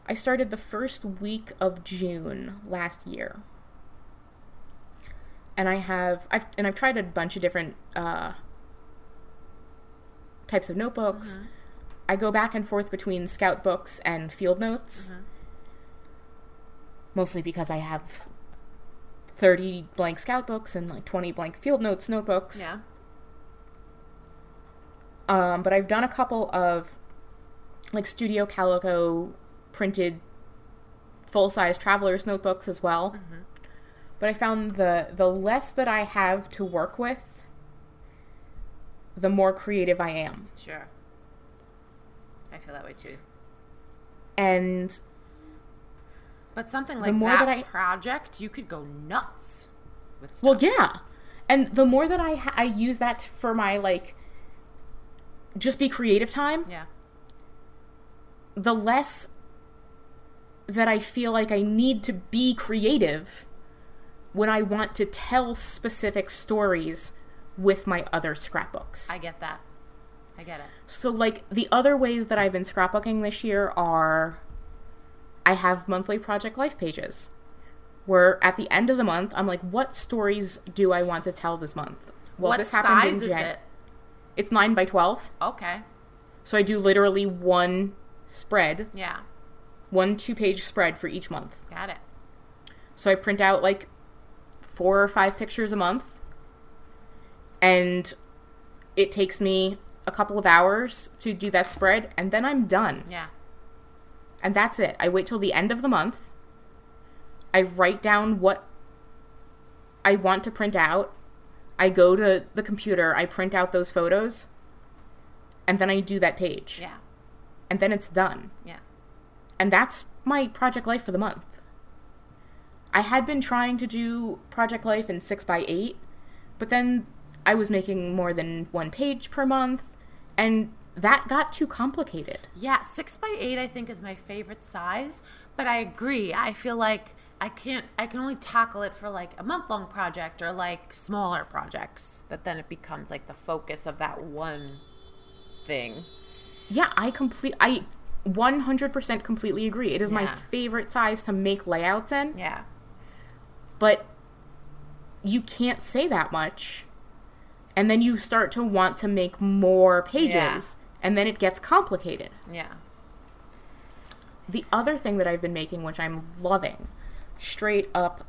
I started the first week of June last year. And I have I've and I've tried a bunch of different uh, types of notebooks. I go back and forth between scout books and field notes. Mostly because I have 30 blank scout books and like 20 blank field notes notebooks. yeah Um, but I've done a couple of like Studio Calico printed full size traveler's notebooks as well. But I found the the less that I have to work with, the more creative I am. sure i feel that way too And but something like more that, that I- project you could go nuts with stuff. well, yeah. And the more that I ha- I use that for my like just be creative time, yeah the less that I feel like I need to be creative when I want to tell specific stories with my other scrapbooks. i get that i get it so, like, the other ways that I've been scrapbooking this year are I have monthly project life pages where at the end of the month, I'm like, what stories do I want to tell this month? Well, what this happened size in is Jan- it It's 9 by 12. okay So I do literally one spread, yeah one two page spread for each month. got it So I print out like four or five pictures a month. And it takes me a couple of hours to do that spread, and then I'm done. yeah And that's it. I wait till the end of the month. I write down what I want to print out. I go to the computer, I print out those photos, and then I do that page. yeah And then it's done. yeah And that's my project life for the month. I had been trying to do project life in 6 by 8 but then I was making more than one page per month, and that got too complicated. Yeah, six by eight I think is my favorite size, but I agree. I feel like I can't. I can only tackle it for like a month long project or like smaller projects. That then it becomes like the focus of that one thing. Yeah, I complete. I 100% completely agree. It is my favorite size to make layouts in, Yeah, but you can't say that much. And then you start to want to make more pages, Yeah. and then it gets complicated. yeah, The other thing that I've been making, which I'm loving, straight up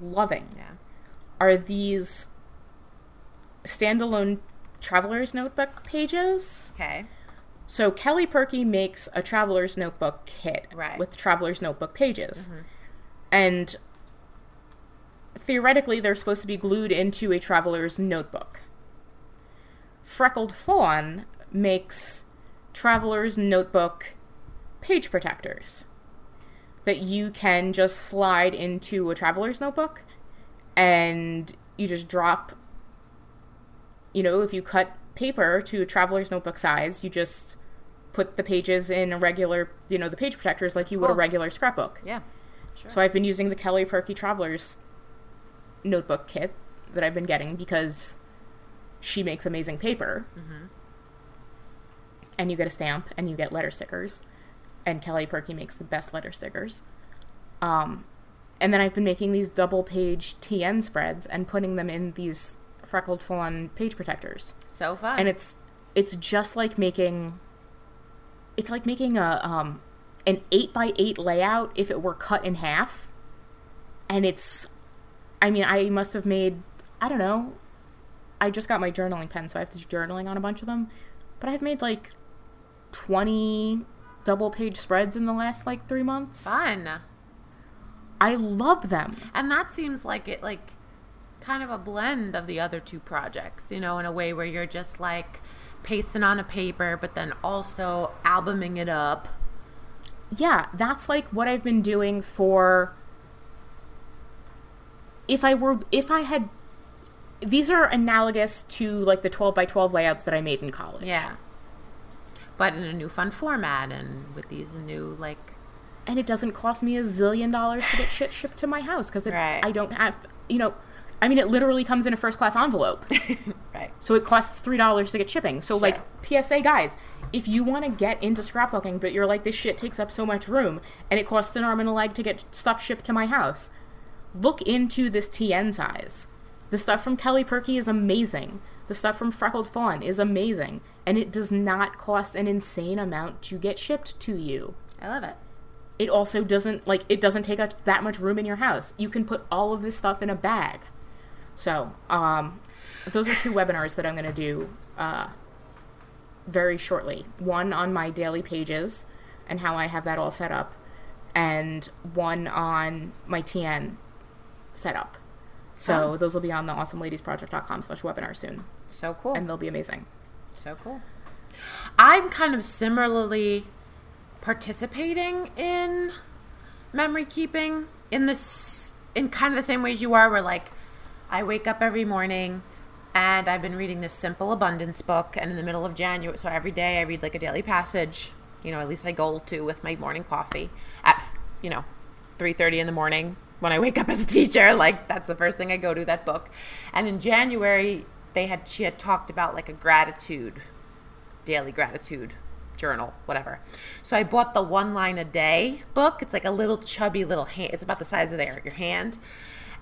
loving Yeah. are these standalone traveler's notebook pages. Okay. So Kelly Purkey makes a traveler's notebook kit Right. with traveler's notebook pages. Mm-hmm. And theoretically they're supposed to be glued into a traveler's notebook. Freckled Fawn makes traveler's notebook page protectors that you can just slide into a traveler's notebook and you just drop you know, if you cut paper to a traveler's notebook size, you just put the pages in a regular, you know, the page protectors like you would a regular scrapbook. Yeah. Sure. So I've been using the Kelly Purkey Traveler's notebook kit that I've been getting because she makes amazing paper. And you get a stamp and you get letter stickers. And Kelly Purkey makes the best letter stickers. Um, and then I've been making these double page TN spreads and putting them in these freckled fawn page protectors So fun. and it's it's just like making it's like making a um an 8 by 8 layout if it were cut in half and it's i mean i must have made i don't know i just got my journaling pen so i have to do journaling on a bunch of them but i've made like 20 double page spreads in the last like 3 months fun. i love them And that seems like it like kind of a blend of the other two projects, you know, in a way where you're just like pasting on a paper but then also albuming it up. yeah, that's like what I've been doing for if I were if I had these are analogous to like the 12 by 12 layouts that I made in college. Yeah. But in a new fun format and with these new like And it doesn't cost me a zillion dollars to get shit shipped to my house cuz Right. I don't have, you know, I mean it literally comes in a first class envelope. right. So it costs three dollars to get shipping. So like PSA guys, if you want to get into scrapbooking, but you're like this shit takes up so much room and it costs an arm and a leg to get stuff shipped to my house, look into this TN size. The stuff from Kelly Purkey is amazing. The stuff from Freckled Fawn is amazing, and it does not cost an insane amount to get shipped to you. I love it. It also doesn't like it doesn't take up that much room in your house. You can put all of this stuff in a bag. So, um, those are two webinars that I'm going to do uh, very shortly. One on my daily pages and how I have that all set up, and one on my TN setup. So oh. those will be on the awesomeladiesproject.com slash webinar soon, So cool. and they'll be amazing. So cool. I'm kind of similarly participating in memory keeping in this in kind of the same ways you are where like I wake up every morning and I've been reading this simple abundance book and in the middle of January so every day I read like a daily passage, you know, at least I go to with my morning coffee at you know 3:30 in the morning when I wake up as a teacher. Like that's the first thing I go to that book. And in January, they had she had talked about like a gratitude, daily gratitude journal, whatever. So I bought the one line a day book. It's like a little chubby little hand. It's about the size of their your hand.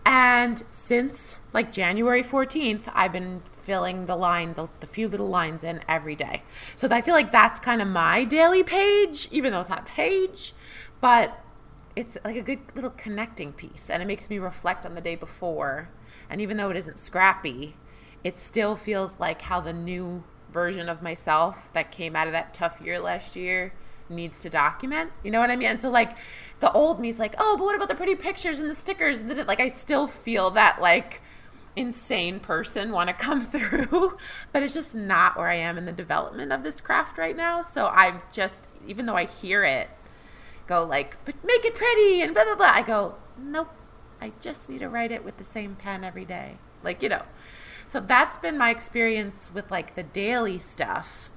And since like January 14th, I've been filling the line, the, the few little lines in every day. So I feel like that's kind of my daily page, even though it's not a page, but it's like a good little connecting piece. And it makes me reflect on the day before. And even though it isn't scrappy, it still feels like how the new version of myself that came out of that tough year last year needs to document. You know what I mean? And so like the old me's like, oh, but what about the pretty pictures and the stickers? And the, like I still feel that like insane person want to come through, but it's just not where I am in the development of this craft right now. So I'm just, even though I hear it go like, but make it pretty and blah blah blah, I go, nope. I just need to write it with the same pen every day. Like, you know. So that's been my experience with like the daily stuff.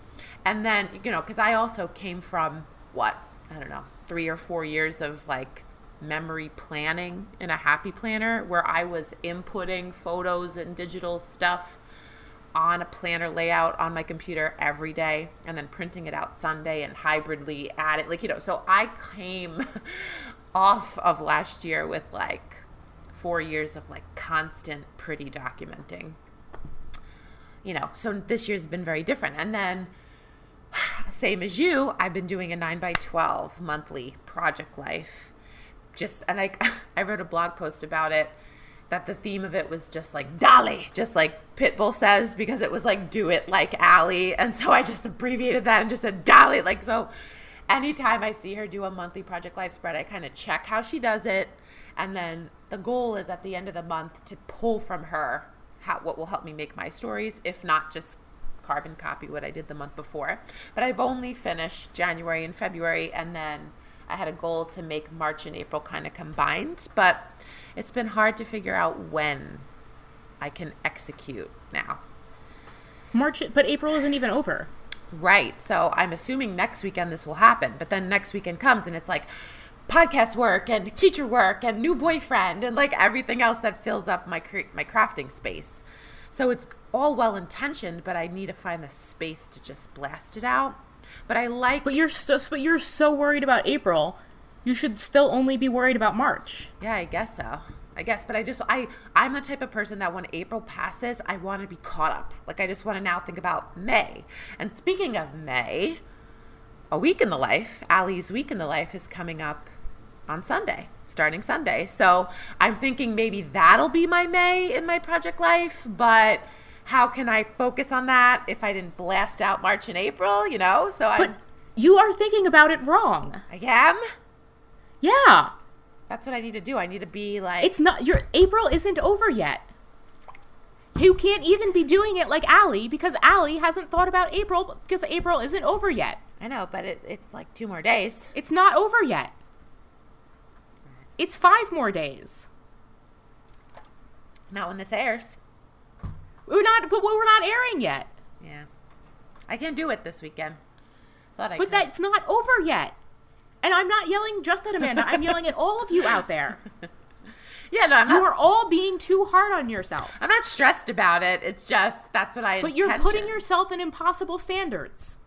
And then, you know, because I also came from what? I don't know, three or four years of like memory planning in a happy planner where I was inputting photos and digital stuff on a planner layout on my computer every day and then printing it out Sunday and hybridly add it. Like, you know, so I came off of last year with like four years of like constant pretty documenting you know, so this year's been very different. And then, same as you, I've been doing a 9 by 12 monthly project life just and I I wrote a blog post about it that the theme of it was just like Dolly, just like Pitbull says, because it was like do it like Ali. And so I just abbreviated that and just said Dolly. Like so anytime I see her do a monthly Project Life spread, I kind of check how she does it. And then the goal is at the end of the month to pull from her how what will help me make my stories, if not just carbon copy what I did the month before. But I've only finished January and February and then I had a goal to make March and April kind of combined, but it's been hard to figure out when I can execute now. March, but April isn't even over. Right. So I'm assuming next weekend this will happen, but then next weekend comes and it's like podcast work and teacher work and new boyfriend and like everything else that fills up my cre- my crafting space. So it's all well intentioned, but I need to find the space to just blast it out. But I like But you're so but you're so worried about April. You should still only be worried about March. Yeah, I guess so. I guess, but I just I I'm the type of person that when April passes, I want to be caught up. Like I just want to now think about May. And speaking of May, a week in the life, Ali's week in the life is coming up on Sunday, starting Sunday. So I'm thinking maybe that'll be my May in my project life, but how can I focus on that if I didn't blast out March and April, you know? So I But you are thinking about it wrong. I am. Yeah. That's what I need to do. I need to be like It's not your April isn't over yet. You can't even be doing it like Ali because Ali hasn't thought about April because April isn't over yet. I know, but it, it's like two more days. It's not over yet. It's five more days. Not when this airs. We're not, but we're not airing yet. Yeah. I can't do it this weekend. Thought I But could. that's not over yet. And I'm not yelling just at Amanda. I'm yelling at all of you out there. Yeah, no, I'm You not, are all being too hard on yourself. I'm not stressed about it. It's just that's what I But you're putting yourself in impossible standards.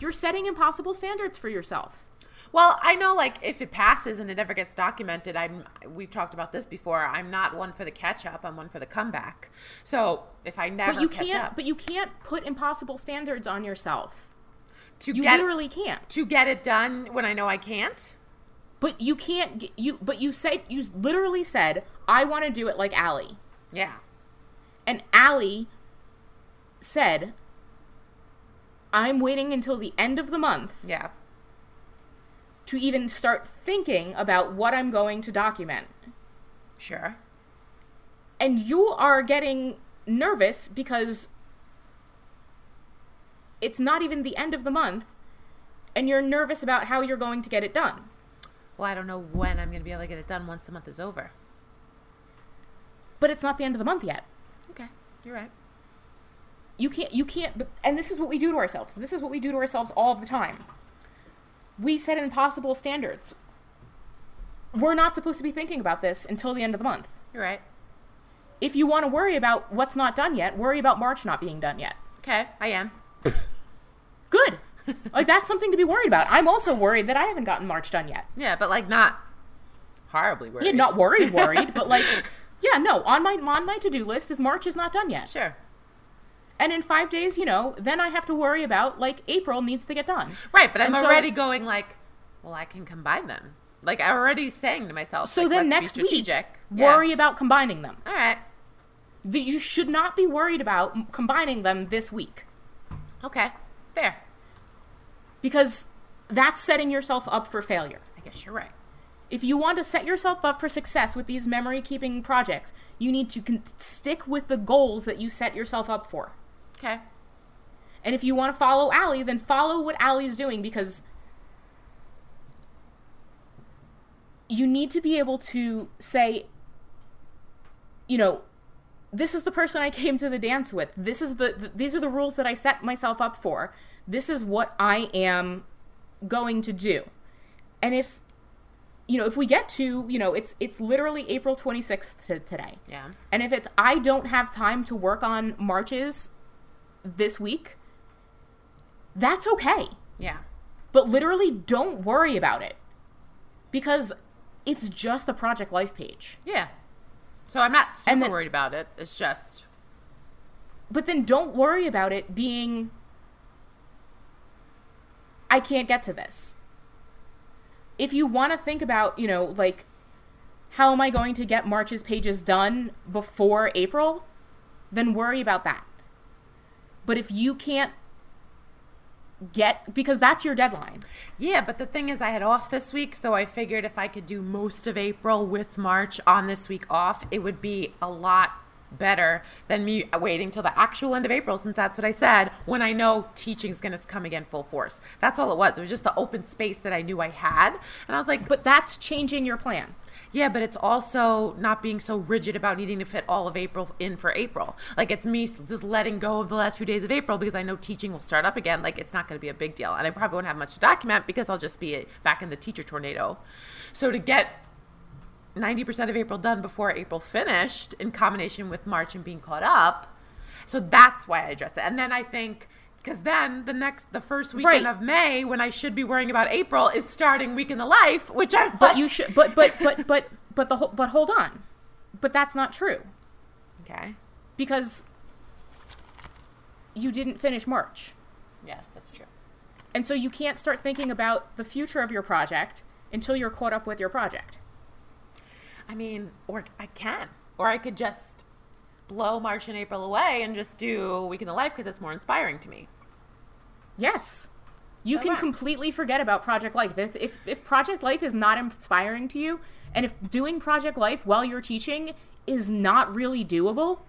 You're setting impossible standards for yourself. Well, I know like if it passes and it never gets documented, I'm we've talked about this before. I'm not one for the catch up. I'm one for the comeback. So, if I never But you catch can't up but you can't put impossible standards on yourself. To You get literally can't. to get it done when I know I can't. But you can't get, you but you said you literally said I want to do it like Ali. Yeah. And Ali said I'm waiting until the end of the month Yeah. to even start thinking about what I'm going to document. Sure. And you are getting nervous because it's not even the end of the month and you're nervous about how you're going to get it done. Well, I don't know when I'm going to be able to get it done once the month is over. But it's not the end of the month yet. Okay. You're right. You can't you can't and this is what we do to ourselves. This is what we do to ourselves all the time. We set impossible standards. We're not supposed to be thinking about this until the end of the month. You're right. If you want to worry about what's not done yet, worry about March not being done yet. Okay, I am. Good. like that's something to be worried about. I'm also worried that I haven't gotten March done yet. Yeah, but like not horribly worried. Yeah, not worried, worried, but like, yeah, no. On my on my to do list is March is not done yet, Sure. and in five days, you know, then I have to worry about like April needs to get done. Right, but I'm And so- already going like, well, I can combine them. Like I'm already saying to myself. So like, then next week, worry about combining them. All right. That you should not be worried about combining them this week Okay. Fair. because that's setting yourself up for failure. I guess you're right. If you want to set yourself up for success with these memory keeping projects, you need to con- stick with the goals that you set yourself up for. Okay. And if you want to follow Ali, then follow what Ali's doing because you need to be able to say, you know, this is the person I came to the dance with. This is the, th- these are the rules that I set myself up for. This is what I am going to do. And if you know, if we get to, you know, it's it's literally April 26th to today. Yeah. And if it's I don't have time to work on marches this week, that's okay. Yeah. But literally don't worry about it. Because it's just a project life page. Yeah. So I'm not super then- worried about it. It's just But then don't worry about it being I can't get to this. if you want to think about, you know, like how am I going to get March's pages done before April, then worry about that. But if you can't get because that's your deadline. Yeah, but the thing is, I had off this week, so I figured if I could do most of April with March on this week off, it would be a lot better than me waiting till the actual end of April, since that's what I said, when I know teaching's going to come again full force. That's all it was. It was just the open space that I knew I had. And I was like, But that's changing your plan. yeah, but it's also not being so rigid about needing to fit all of April in for April. Like it's me just letting go of the last few days of April because I know teaching will start up again. Like it's not going to be a big deal, and I probably won't have much to document because I'll just be back in the teacher tornado. So to get 90% of April done before April finished in combination with March and being caught up. So that's why I addressed it. And then I think because then the next the first weekend Right. of May when I should be worrying about April is starting week in the life, which I But you should but but but but but the whole but hold on. But that's not true Okay. because you didn't finish March. Yes, that's true. And so you can't start thinking about the future of your project until you're caught up with your project. I mean, or I can. Or I could just blow March and April away and just do Week in the Life because it's more inspiring to me. Yes. You So can what? completely forget about Project Life. If, if, if Project Life is not inspiring to you, and if doing Project Life while you're teaching is not really doable,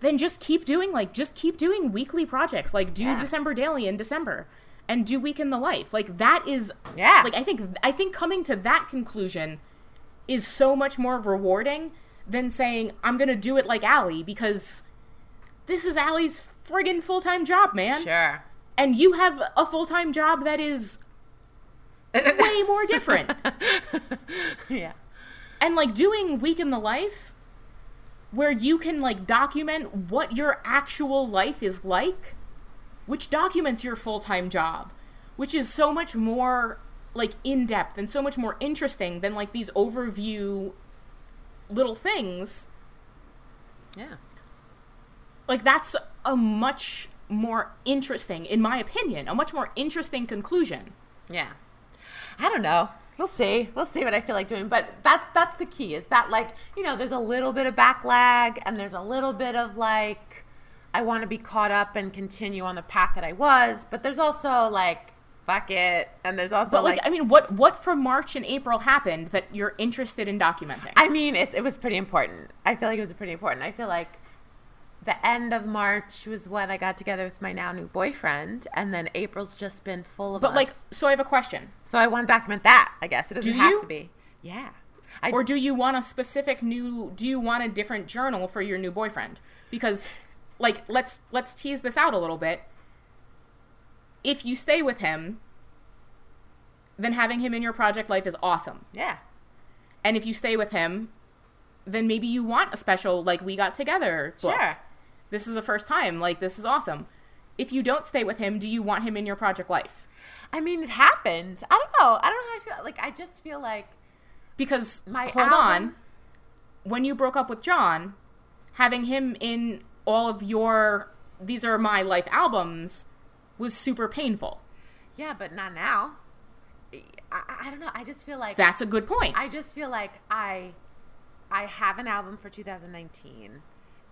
then just keep doing like just keep doing weekly projects. Like do Yeah. December Daily in December and do Week in the Life. Like that is Yeah. Like I think I think coming to that conclusion is so much more rewarding than saying I'm gonna do it like Ali because this is Ali's friggin' full time job, man Sure. and you have a full-time job that is way more different Yeah. and like doing week in the life where you can like document what your actual life is like which documents your full-time job which is so much more like in-depth and so much more interesting than like these overview little things Yeah. like that's a much more interesting in my opinion a much more interesting conclusion Yeah. I don't know. We'll see. We'll see what I feel like doing. But that's that's the key. Is that like you know there's a little bit of backlag and there's a little bit of like I want to be caught up and continue on the path that I was. But there's also like fuck it, and there's also But like, like I mean, what what from March and April happened that you're interested in documenting? I mean, it, it was pretty important. I feel like it was pretty important. I feel like the end of March was when I got together with my now new boyfriend, and then April's just been full of but us. like, so I have a question: so I want to document that. I guess it doesn't Do have you? to be. Yeah. I, or do you want a specific new? Do you want a different journal for your new boyfriend? Because, like, let's let's tease this out a little bit. If you stay with him, then having him in your project life is awesome. yeah. And if you stay with him, then maybe you want a special like we got together. book. Sure. This is the first time. Like this is awesome. If you don't stay with him, do you want him in your project life? I mean, it happened. I don't know. I don't know how I feel. Like, I just feel like Because My hold album- on, when you broke up with John, having him in all of your these are my life albums was super painful. yeah, but not now. I, I, don't know. I just feel like That's a good point. I just feel like I I have an album for 2019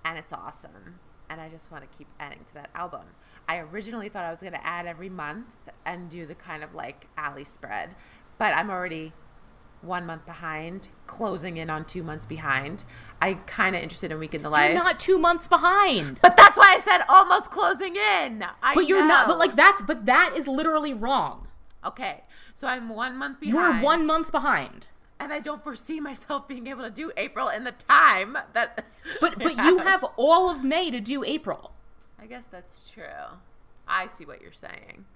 and it's awesome and I just want to keep adding to that album. I originally thought I was going to add every month and do the kind of like Ali spread, but I'm already one month behind, closing in on two months behind. I kind of interested in Week in the Life. you're not two months behind. but that's why I said almost closing in. I But you're not. But like that's. But that is literally wrong. okay, so I'm one month behind. You're one month behind. and I don't foresee myself being able to do April in the time that. But but you have all of May to do April. I guess that's true. I see what you're saying.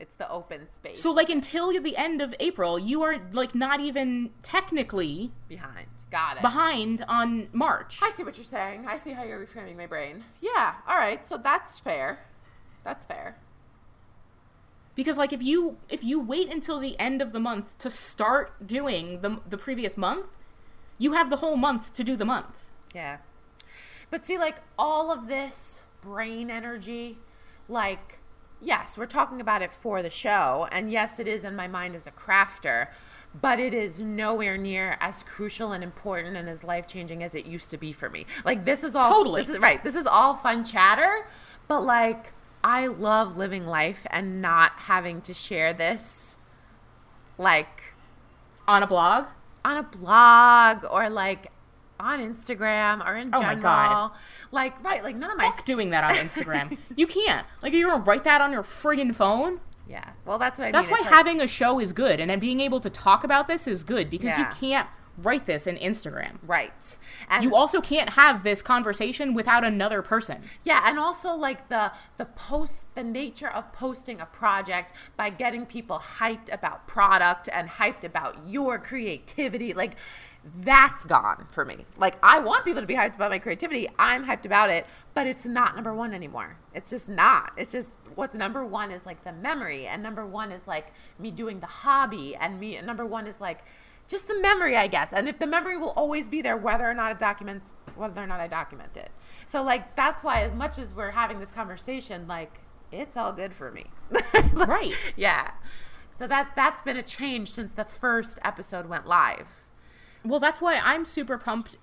It's the open space So like until the end of April, you are like not even technically behind. Got it. behind on March. I see what you're saying. I see how you're reframing my brain. Yeah. All right. So that's fair. That's fair. Because like if you if you wait until the end of the month to start doing the the previous month, you have the whole month to do the month. Yeah. But see, like all of this brain energy, like yes, we're talking about it for the show. And yes, it is in my mind as a crafter, but it is nowhere near as crucial and important and as life changing as it used to be for me. Like, this is all Totally. This is right. This is all fun chatter, but like, I love living life and not having to share this, like, On a blog? on a blog or like on Instagram or in Oh my general. God. Like, right, like none of my Fuck doing that on Instagram. you can't. Like, you're gonna write that on your friggin' phone? Yeah. Well, that's what I That's mean. why like- having a show is good, and then being able to talk about this is good because you can't write this in Instagram. right. And You also can't have this conversation without another person. Yeah, and also like the the post the nature of posting a project by getting people hyped about product and hyped about your creativity, like that's gone for me. Like I want people to be hyped about my creativity. I'm hyped about it, but it's not number 1 anymore. It's just not. It's just what's number 1 is like the memory and number 1 is like me doing the hobby and me and number 1 is like just the memory, I guess. And if the memory will always be there, whether or not it documents, whether or not I document it. So, like, that's why, as much as we're having this conversation, like, it's all good for me. Right. Yeah. So that that's been a change since the first episode went live. Well, that's why I'm super pumped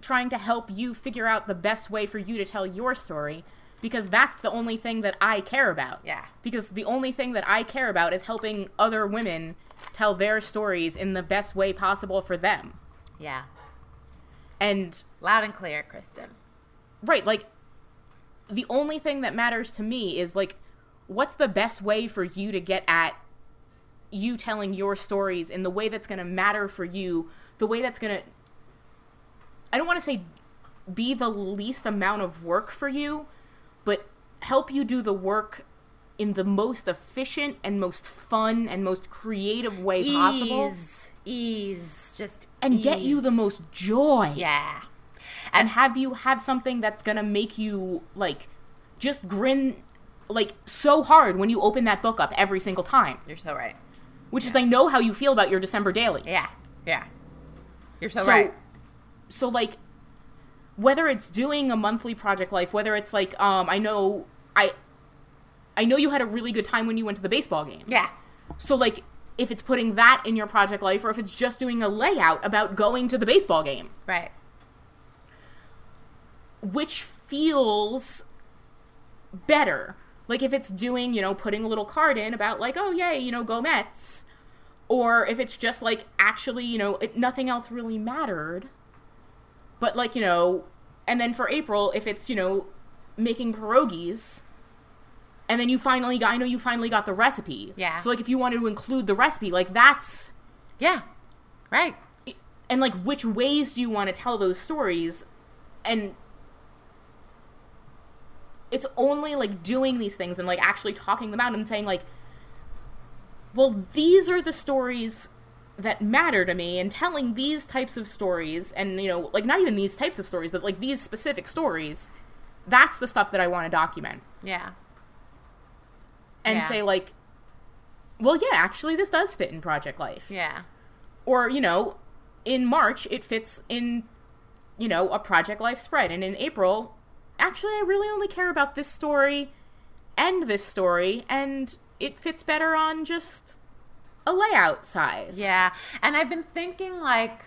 trying to help you figure out the best way for you to tell your story because that's the only thing that I care about. Yeah. Because the only thing that I care about is helping other women tell their stories in the best way possible for them. Yeah. And Loud and clear, Kristen. right, like the only thing that matters to me is like what's the best way for you to get at you telling your stories in the way that's going to matter for you, the way that's going to I don't want to say be the least amount of work for you, but help you do the work in the most efficient and most fun and most creative way possible Ease. Ease. Just and get you the most joy Yeah. and have you have something that's gonna make you like just grin like so hard when you open that book up every single time You're so right. which is i know how you feel about your december daily Yeah. Yeah. You're so, so right. so like whether it's doing a monthly project life whether it's like um i know i i know you had a really good time when you went to the baseball game Yeah. so like if it's putting that in your project life or if it's just doing a layout about going to the baseball game Right. which feels better. Like if it's doing, you know, putting a little card in about like, oh yay, you know, go Mets, or if it's just like actually, you know, it, nothing else really mattered. But like you know, and then for April, if it's you know, making pierogies, and then you finally got, I know you finally got the recipe. Yeah. So like if you wanted to include the recipe, like that's Yeah. Right. and like which ways do you want to tell those stories and it's only like doing these things and like actually talking them out and saying like well these are the stories that matter to me and telling these types of stories and you know like not even these types of stories but like these specific stories that's the stuff that i want to document Yeah. and Yeah. say like well yeah actually this does fit in project life Yeah. or you know in march it fits in you know a project life spread and in april actually i really only care about this story and this story and it fits better on just a layout size Yeah. And I've been thinking like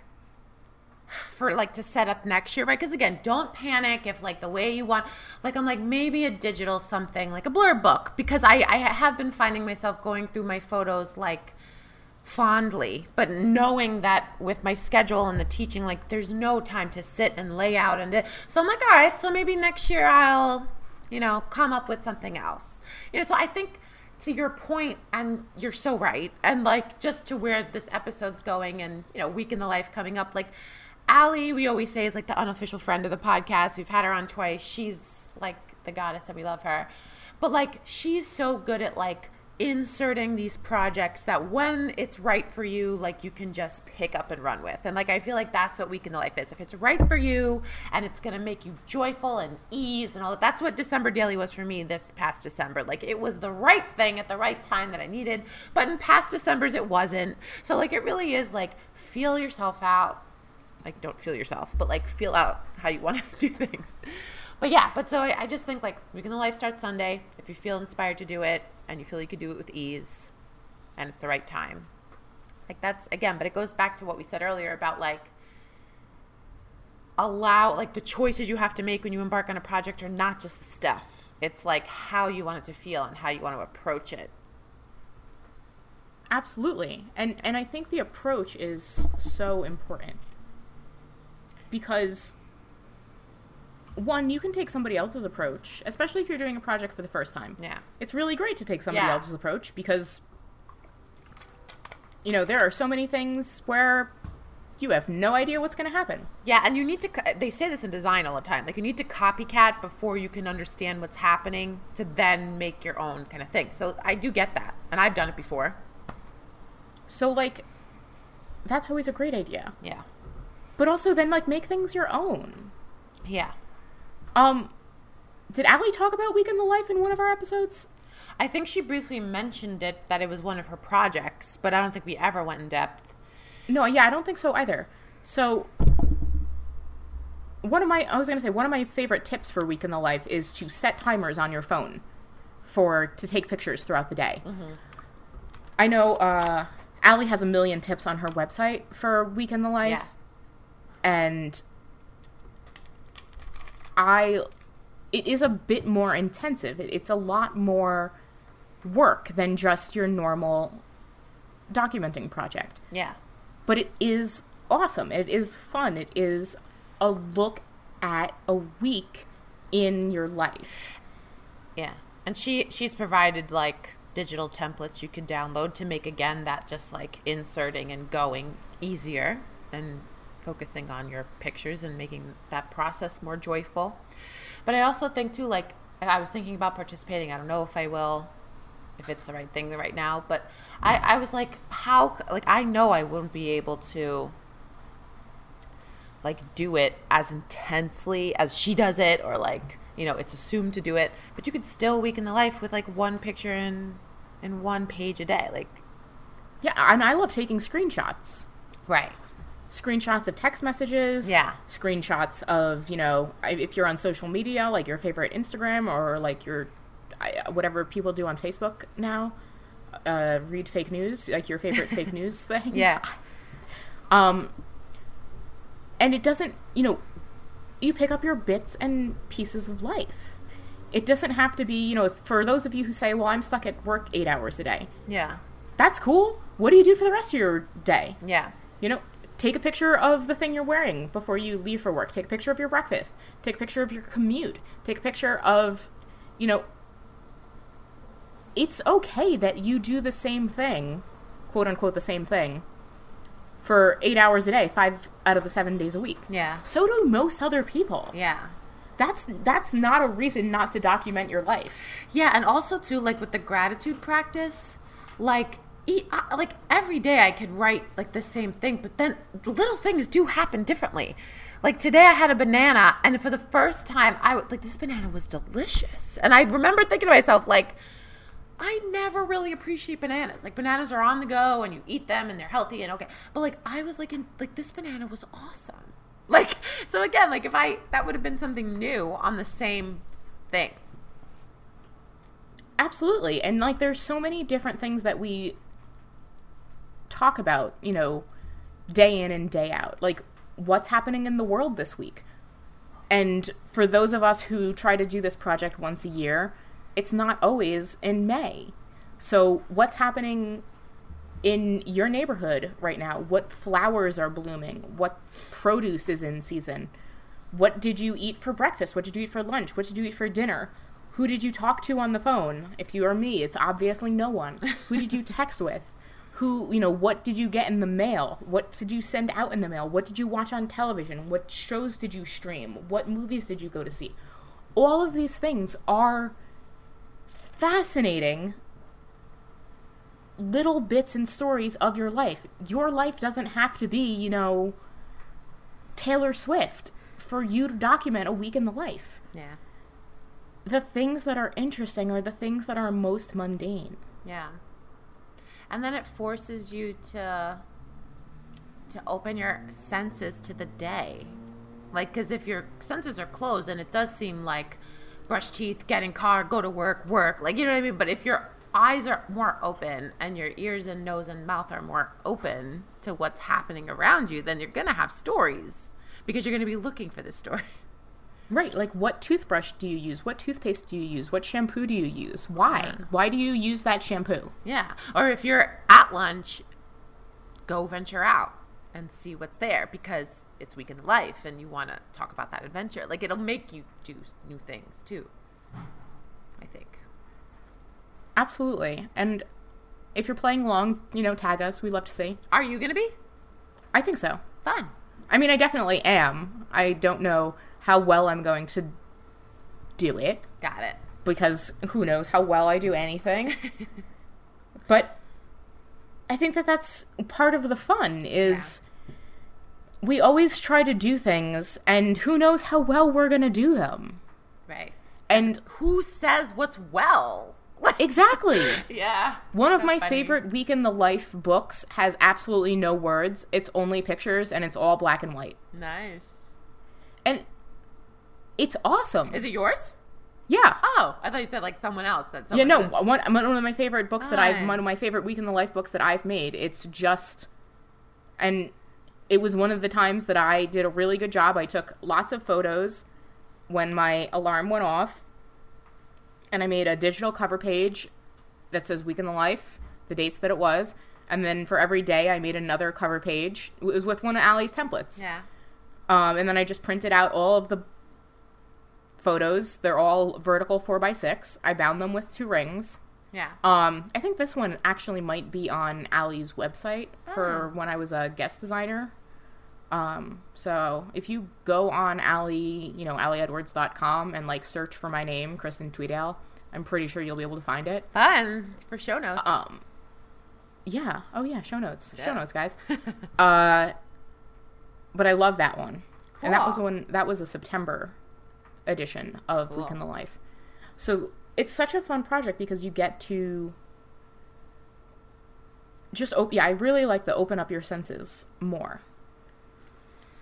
for like to set up next year, right? Because again, don't panic if like the way you want, like I'm like maybe a digital something, like a blur book, because I I have been finding myself going through my photos like fondly, but knowing that with my schedule and the teaching, like there's no time to sit and lay out and it. so I'm like, all right, so maybe next year I'll, you know, come up with something else. You know, so I think to your point, and you're so right, and like just to where this episode's going, and you know, week in the life coming up, like Ali, we always say is like the unofficial friend of the podcast. We've had her on twice. She's like the goddess, and we love her. But like, she's so good at like inserting these projects that when it's right for you, like you can just pick up and run with. And like, I feel like that's what Week in the Life is. If it's right for you and it's going to make you joyful and ease and all that, that's what December Daily was for me this past December. Like, it was the right thing at the right time that I needed. But in past Decembers, it wasn't. So, like, it really is like, feel yourself out. Like, don't feel yourself, but like, feel out how you want to do things. But yeah, but so I, I just think like Week in the Life starts Sunday. If you feel inspired to do it and you feel you could do it with ease and it's the right time. Like that's again, but it goes back to what we said earlier about like allow like the choices you have to make when you embark on a project are not just the stuff. It's like how you want it to feel and how you want to approach it. Absolutely. And and I think the approach is so important. Because one, you can take somebody else's approach, especially if you're doing a project for the first time. Yeah. It's really great to take somebody Yeah. else's approach because you know, there are so many things where you have no idea what's going to happen. Yeah, and you need to, they say this in design all the time. Like you need to copycat before you can understand what's happening to then make your own kind of thing. So I do get that, and I've done it before. So like that's always a great idea. Yeah, But also then like make things your own. yeah. Um did Ali talk about Week in the Life in one of our episodes? I think she briefly mentioned it that it was one of her projects, but I don't think we ever went in depth. No, yeah, I don't think so either. So one of my I was going to say one of my favorite tips for week in the life is to set timers on your phone for to take pictures throughout the day. I know uh Ali has a million tips on her website for week in the life. Yeah. And I it is a bit more intensive. It's a lot more work than just your normal documenting project Yeah, but it is awesome. It is fun. It is a look at a week in your life. yeah. And she she's provided like digital templates you can download to make again that just like inserting and going easier and focusing on your pictures and making that process more joyful. But I also think too like I was thinking about participating. I don't know if I will if it's the right thing right now, but I I was like how like I know I wouldn't be able to like do it as intensely as she does it or like you know it's assumed to do it but you could still weaken the life with like one picture in in one page a day like Yeah, and I love taking screenshots. right Screenshots of text messages. Yeah. Screenshots of, you know, if you're on social media, like your favorite Instagram or like your whatever people do on Facebook now. Uh, read fake news, like your favorite fake news thing. yeah Um, and it doesn't, you know, you pick up your bits and pieces of life. It doesn't have to be, you know, for those of you who say, well, I'm stuck at work eight hours a day. yeah That's cool. What do you do for the rest of your day? yeah You know, take a picture of the thing you're wearing before you leave for work. Take a picture of your breakfast. Take a picture of your commute. Take a picture of, you know, it's okay that you do the same thing, quote unquote, the same thing, for eight hours a day, five out of the seven days a week. yeah So do most other people. yeah That's that's not a reason not to document your life. Yeah, and also too, like with the gratitude practice, like e- I- like every day I could write like the same thing, but then little things do happen differently. Like today I had a banana, and for the first time, I like this banana was delicious, and I remember thinking to myself like. I never really appreciate bananas. Like bananas are on the go and you eat them and they're healthy and okay. But like I was like in like this banana was awesome. Like so again, like if I that would have been something new on the same thing. Absolutely. And like there's so many different things that we talk about, you know, day in and day out. Like what's happening in the world this week. And for those of us who try to do this project once a year, it's not always in May. So what's happening in your neighborhood right now? What flowers are blooming? What produce is in season? What did you eat for breakfast? What did you eat for lunch? What did you eat for dinner? Who did you talk to on the phone? If you are me, it's obviously no one. Who did you text with? Who, you know, what did you get in the mail? What did you send out in the mail? What did you watch on television? What shows did you stream? What movies did you go to see? All of these things are fascinating little bits and stories of your life. Your life doesn't have to be, you know, Taylor Swift for you to document a week in the life. Yeah. The things that are interesting are the things that are most mundane. Yeah. And then it forces you to to open your senses to the day. Like, because if your senses are closed, then it does seem like brush teeth, get in car, go to work, work. Like, you know what I mean? But if your eyes are more open and your ears and nose and mouth are more open to what's happening around you, then you're to have stories because you're to be looking for the story. Right, like what toothbrush do you use? What toothpaste do you use? What shampoo do you use? Why? Why do you use that shampoo? Yeah. Or if you're at lunch, go venture out and see what's there because it's weekend life and you want to talk about that adventure. Like it'll make you do new things too. I think. Absolutely. And if you're playing along, you know, tag us. We'd love to see. Are you going to be? I think so. Fun. I mean, I definitely am. I don't know how well I'm going to do it Got it. because who knows how well I do anything. but I think that that's part of the fun is we always try to do things and who knows how well we're going to do them. Right. And Who says what's well? exactly. yeah. One of So my funny. favorite week in the life books has absolutely no words. It's only pictures and it's all black and white. Nice. And it's awesome. Is it yours? yeah. Oh, I thought you said like someone else. That Yeah, no, did. one, one of my favorite books that I've, one of my favorite Week in the Life books that I've made. It's just, and it was one of the times that I did a really good job. I took lots of photos when my alarm went off, and I made a digital cover page that says Week in the Life, the dates that it was, and then for every day I made another cover page. It was with one of Ali's templates. Yeah. Um, and then I just printed out all of the photos. They're all vertical four by six. I bound them with two rings. Yeah. Um, I think this one actually might be on Ali's website for when I was a guest designer. Um, so if you go on Allie, you know, aliedwards.com and like search for my name, Kristen Tweedale, I'm pretty sure you'll be able to find it. Fun. It's for show notes. Um, yeah. Oh yeah, show notes. Yeah. Show notes, guys. uh, but I love that one. Cool. And that was when that was a September edition of Week in the Life. So it's such a fun project because you get to just open. Yeah, I really like the open up your senses more.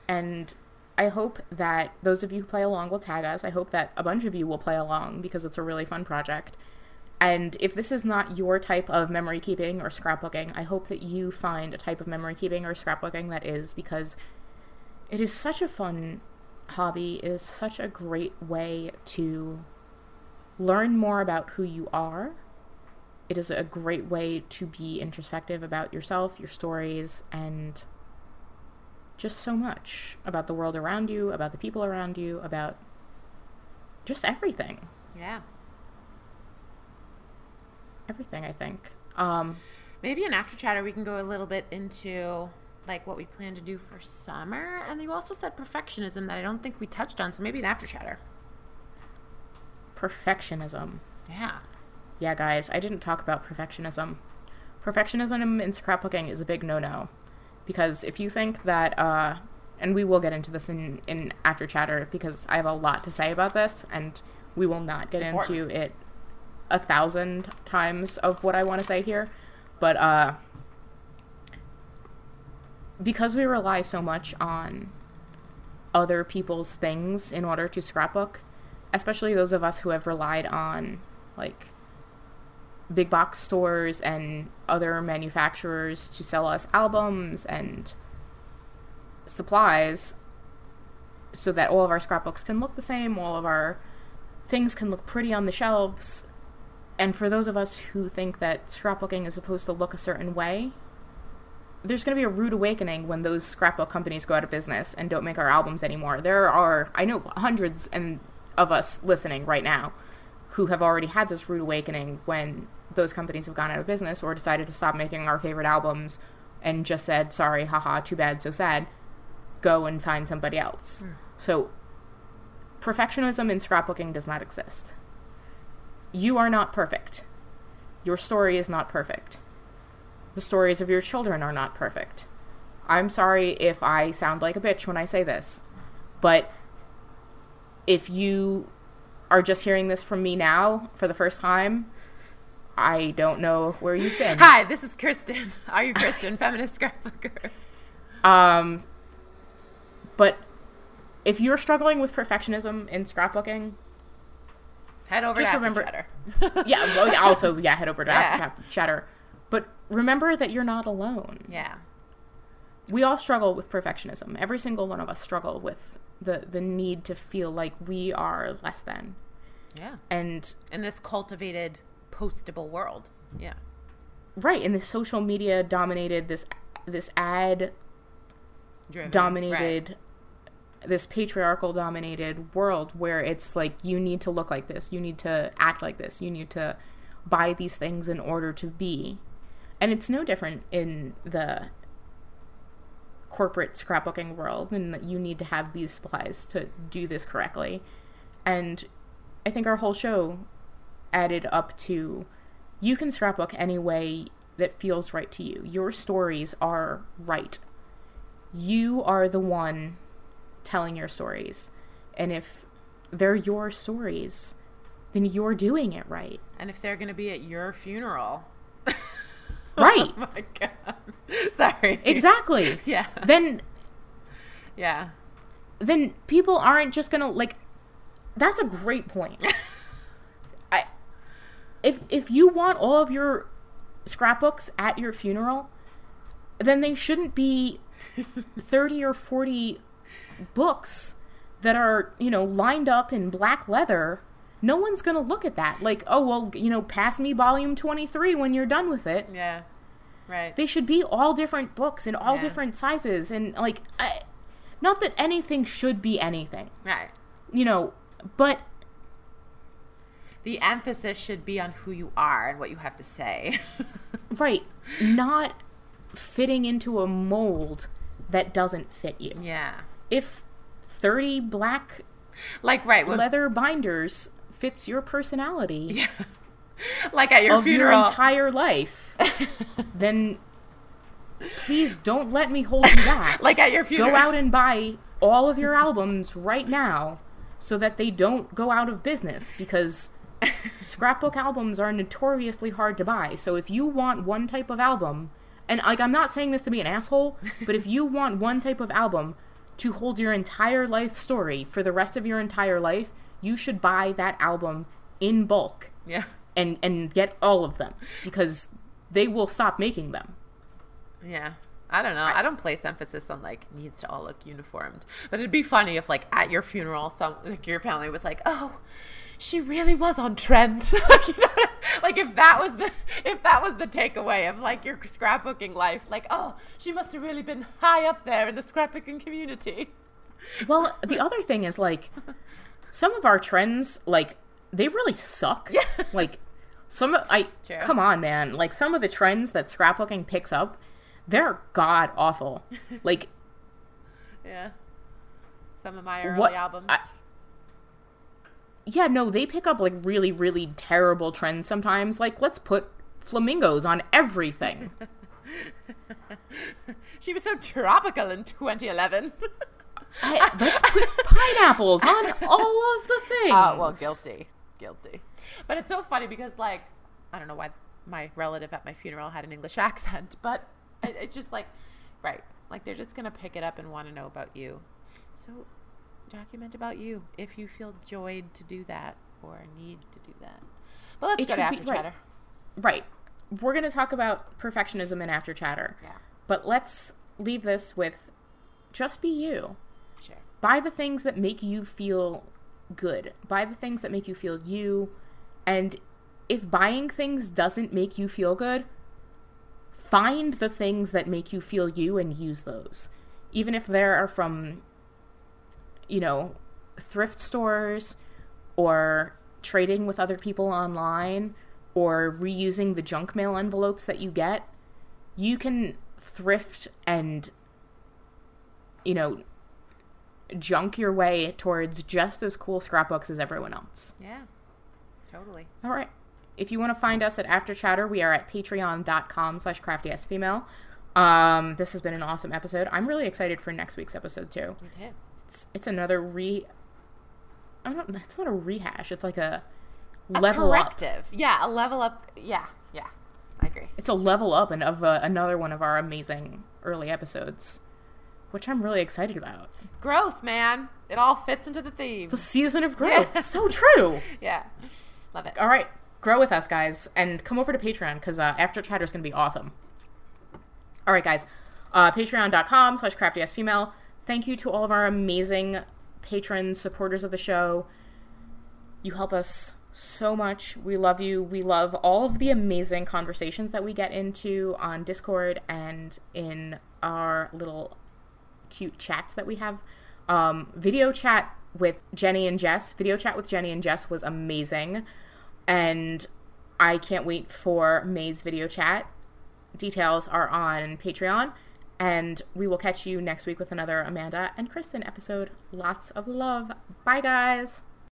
And I hope that those of you who play along will tag us. I hope that a bunch of you will play along because it's a really fun project. And if this is not your type of memory keeping or scrapbooking, I hope that you find a type of memory keeping or scrapbooking that is because it is such a fun hobby. is such a great way to learn more about who you are. It is a great way to be introspective about yourself, your stories, and just so much about the world around you, about the people around you, about just everything. yeah. Everything, I think. Um, Maybe in after chatter we can go a little bit into like what we plan to do for summer. And you also said perfectionism that I don't think we touched on. So maybe an after chatter. perfectionism. Yeah. Yeah, guys, I didn't talk about perfectionism. Perfectionism in scrapbooking is a big no-no because if you think that, uh, and we will get into this in in after chatter because I have a lot to say about this, and we will not get Important. into it a thousand times of what I want to say here, but uh, because we rely so much on other people's things in order to scrapbook, especially those of us who have relied on like big box stores and other manufacturers to sell us albums and supplies so that all of our scrapbooks can look the same, all of our things can look pretty on the shelves. And for those of us who think that scrapbooking is supposed to look a certain way, there's going to be a rude awakening when those scrapbook companies go out of business and don't make our albums anymore. There are, I know, hundreds and of us listening right now who have already had this rude awakening when those companies have gone out of business or decided to stop making our favorite albums and just said, sorry, haha, too bad, so sad. Go and find somebody else. Hmm. So, perfectionism in scrapbooking does not exist. You are not perfect. Your story is not perfect. The stories of your children are not perfect. I'm sorry if I sound like a bitch when I say this, but if you are just hearing this from me now for the first time, I don't know where you've been. Hi, this is Kristen. Are you Kristen, feminist scrapbooker? Um, but if you're struggling with perfectionism in scrapbooking, Head over Just to remember- After yeah, well, yeah, also yeah, head over to Yeah. After Chatter. But remember that you're not alone. yeah. We all struggle with perfectionism. Every single one of us struggle with the the need to feel like we are less than. Yeah. And In this cultivated, postable world. Yeah. right in this social media dominated this this ad Driven. dominated this patriarchal dominated world where it's like you need to look like this you need to act like this you need to buy these things in order to be and it's no different in the corporate scrapbooking world and that you need to have these supplies to do this correctly and i think our whole show added up to you can scrapbook any way that feels right to you your stories are right you are the one telling your stories. And if they're your stories, then you're doing it right. And if they're going to be at your funeral. Right. Oh my God. Sorry. Exactly. Yeah. Then Yeah. then people aren't just going to like that's a great point. I if if you want all of your scrapbooks at your funeral, then they shouldn't be 30 or 40 books that are, you know, lined up in black leather. No one's going to look at that. Like, oh, well, you know, pass me volume 23 when you're done with it. Yeah. Right. They should be all different books in all Yeah. different sizes. And, like, I, not that anything should be anything, right. you know, but The emphasis should be on who you are and what you have to say. right, not fitting into a mold that doesn't fit you. yeah. If 30 black Like, right. Leather binders fits your personality Yeah. like at your of funeral. your entire life, then please don't let me hold you back. like at your funeral. Go out and buy all of your albums right now so that they don't go out of business because scrapbook albums are notoriously hard to buy. So if you want one type of album, and like I'm not saying this to be an asshole, but if you want one type of album to hold your entire life story for the rest of your entire life, you should buy that album in bulk Yeah. and and get all of them because they will stop making them. Yeah. I don't know. I don't place emphasis on like needs to all look uniformed. But it'd be funny if like at your funeral some like your family was like, "Oh, she really was on trend." like, you know, like if that was the if that was the takeaway of like your scrapbooking life, like, "Oh, she must have really been high up there in the scrapbooking community." Well, the other thing is like some of our trends, like they really suck. Yeah. Like some, of- I True. come on, man. Like some of the trends that scrapbooking picks up, they're god awful. Like Yeah. Some of my early What- albums. I- yeah, no, they pick up like really, really terrible trends sometimes. Like let's put flamingos on everything. she was so tropical in 2011. I- let's put pineapples on all of the uh, things. Oh, well, guilty. Guilty. But it's so funny because, like, I don't know why my relative at my funeral had an English accent, but it, it's just like, right. Like, they're just going to pick it up and want to know about you. So, document about you if you feel joyed to do that or need to do that. But let's It go to should be- after right. chatter. Right. We're going to talk about perfectionism and after chatter. Yeah. But let's leave this with just be you. Buy the things that make you feel good. Buy the things that make you feel you. And if buying things doesn't make you feel good, find the things that make you feel you and use those. Even if they are from, you know, thrift stores or trading with other people online or reusing the junk mail envelopes that you get, you can thrift and, you know, junk your way towards just as cool scrapbooks as everyone else. Yeah. Totally. All right. If you want to find us at After Chatter, we are at patreon.com slash craftyasfemale. Um, this has been an awesome episode. I'm really excited for next week's episode too. Me too. It's it's another re I don't it's not a rehash. It's like a A level up. corrective. Yeah, a level up. Yeah, yeah. I agree. It's a level up and of uh, another one of our amazing early episodes. Which I'm really excited about. Growth, man. It all fits into the theme. The season of growth. So true. Yeah. Love it. All right, grow with us, guys, and come over to Patreon because uh, After Chatter is going to be awesome. All right, guys, uh, patreon.com slash craftyfemale. Thank you to all of our amazing patrons, supporters of the show. You help us so much. We love you. We love all of the amazing conversations that we get into on Discord and in our little cute chats that we have. Um, video chat with Jenny and Jess. Video chat with Jenny and Jess was amazing. And I can't wait for May's video chat. Details are on Patreon. And we will catch you next week with another Amanda and Kristen episode. Lots of love. Bye, guys.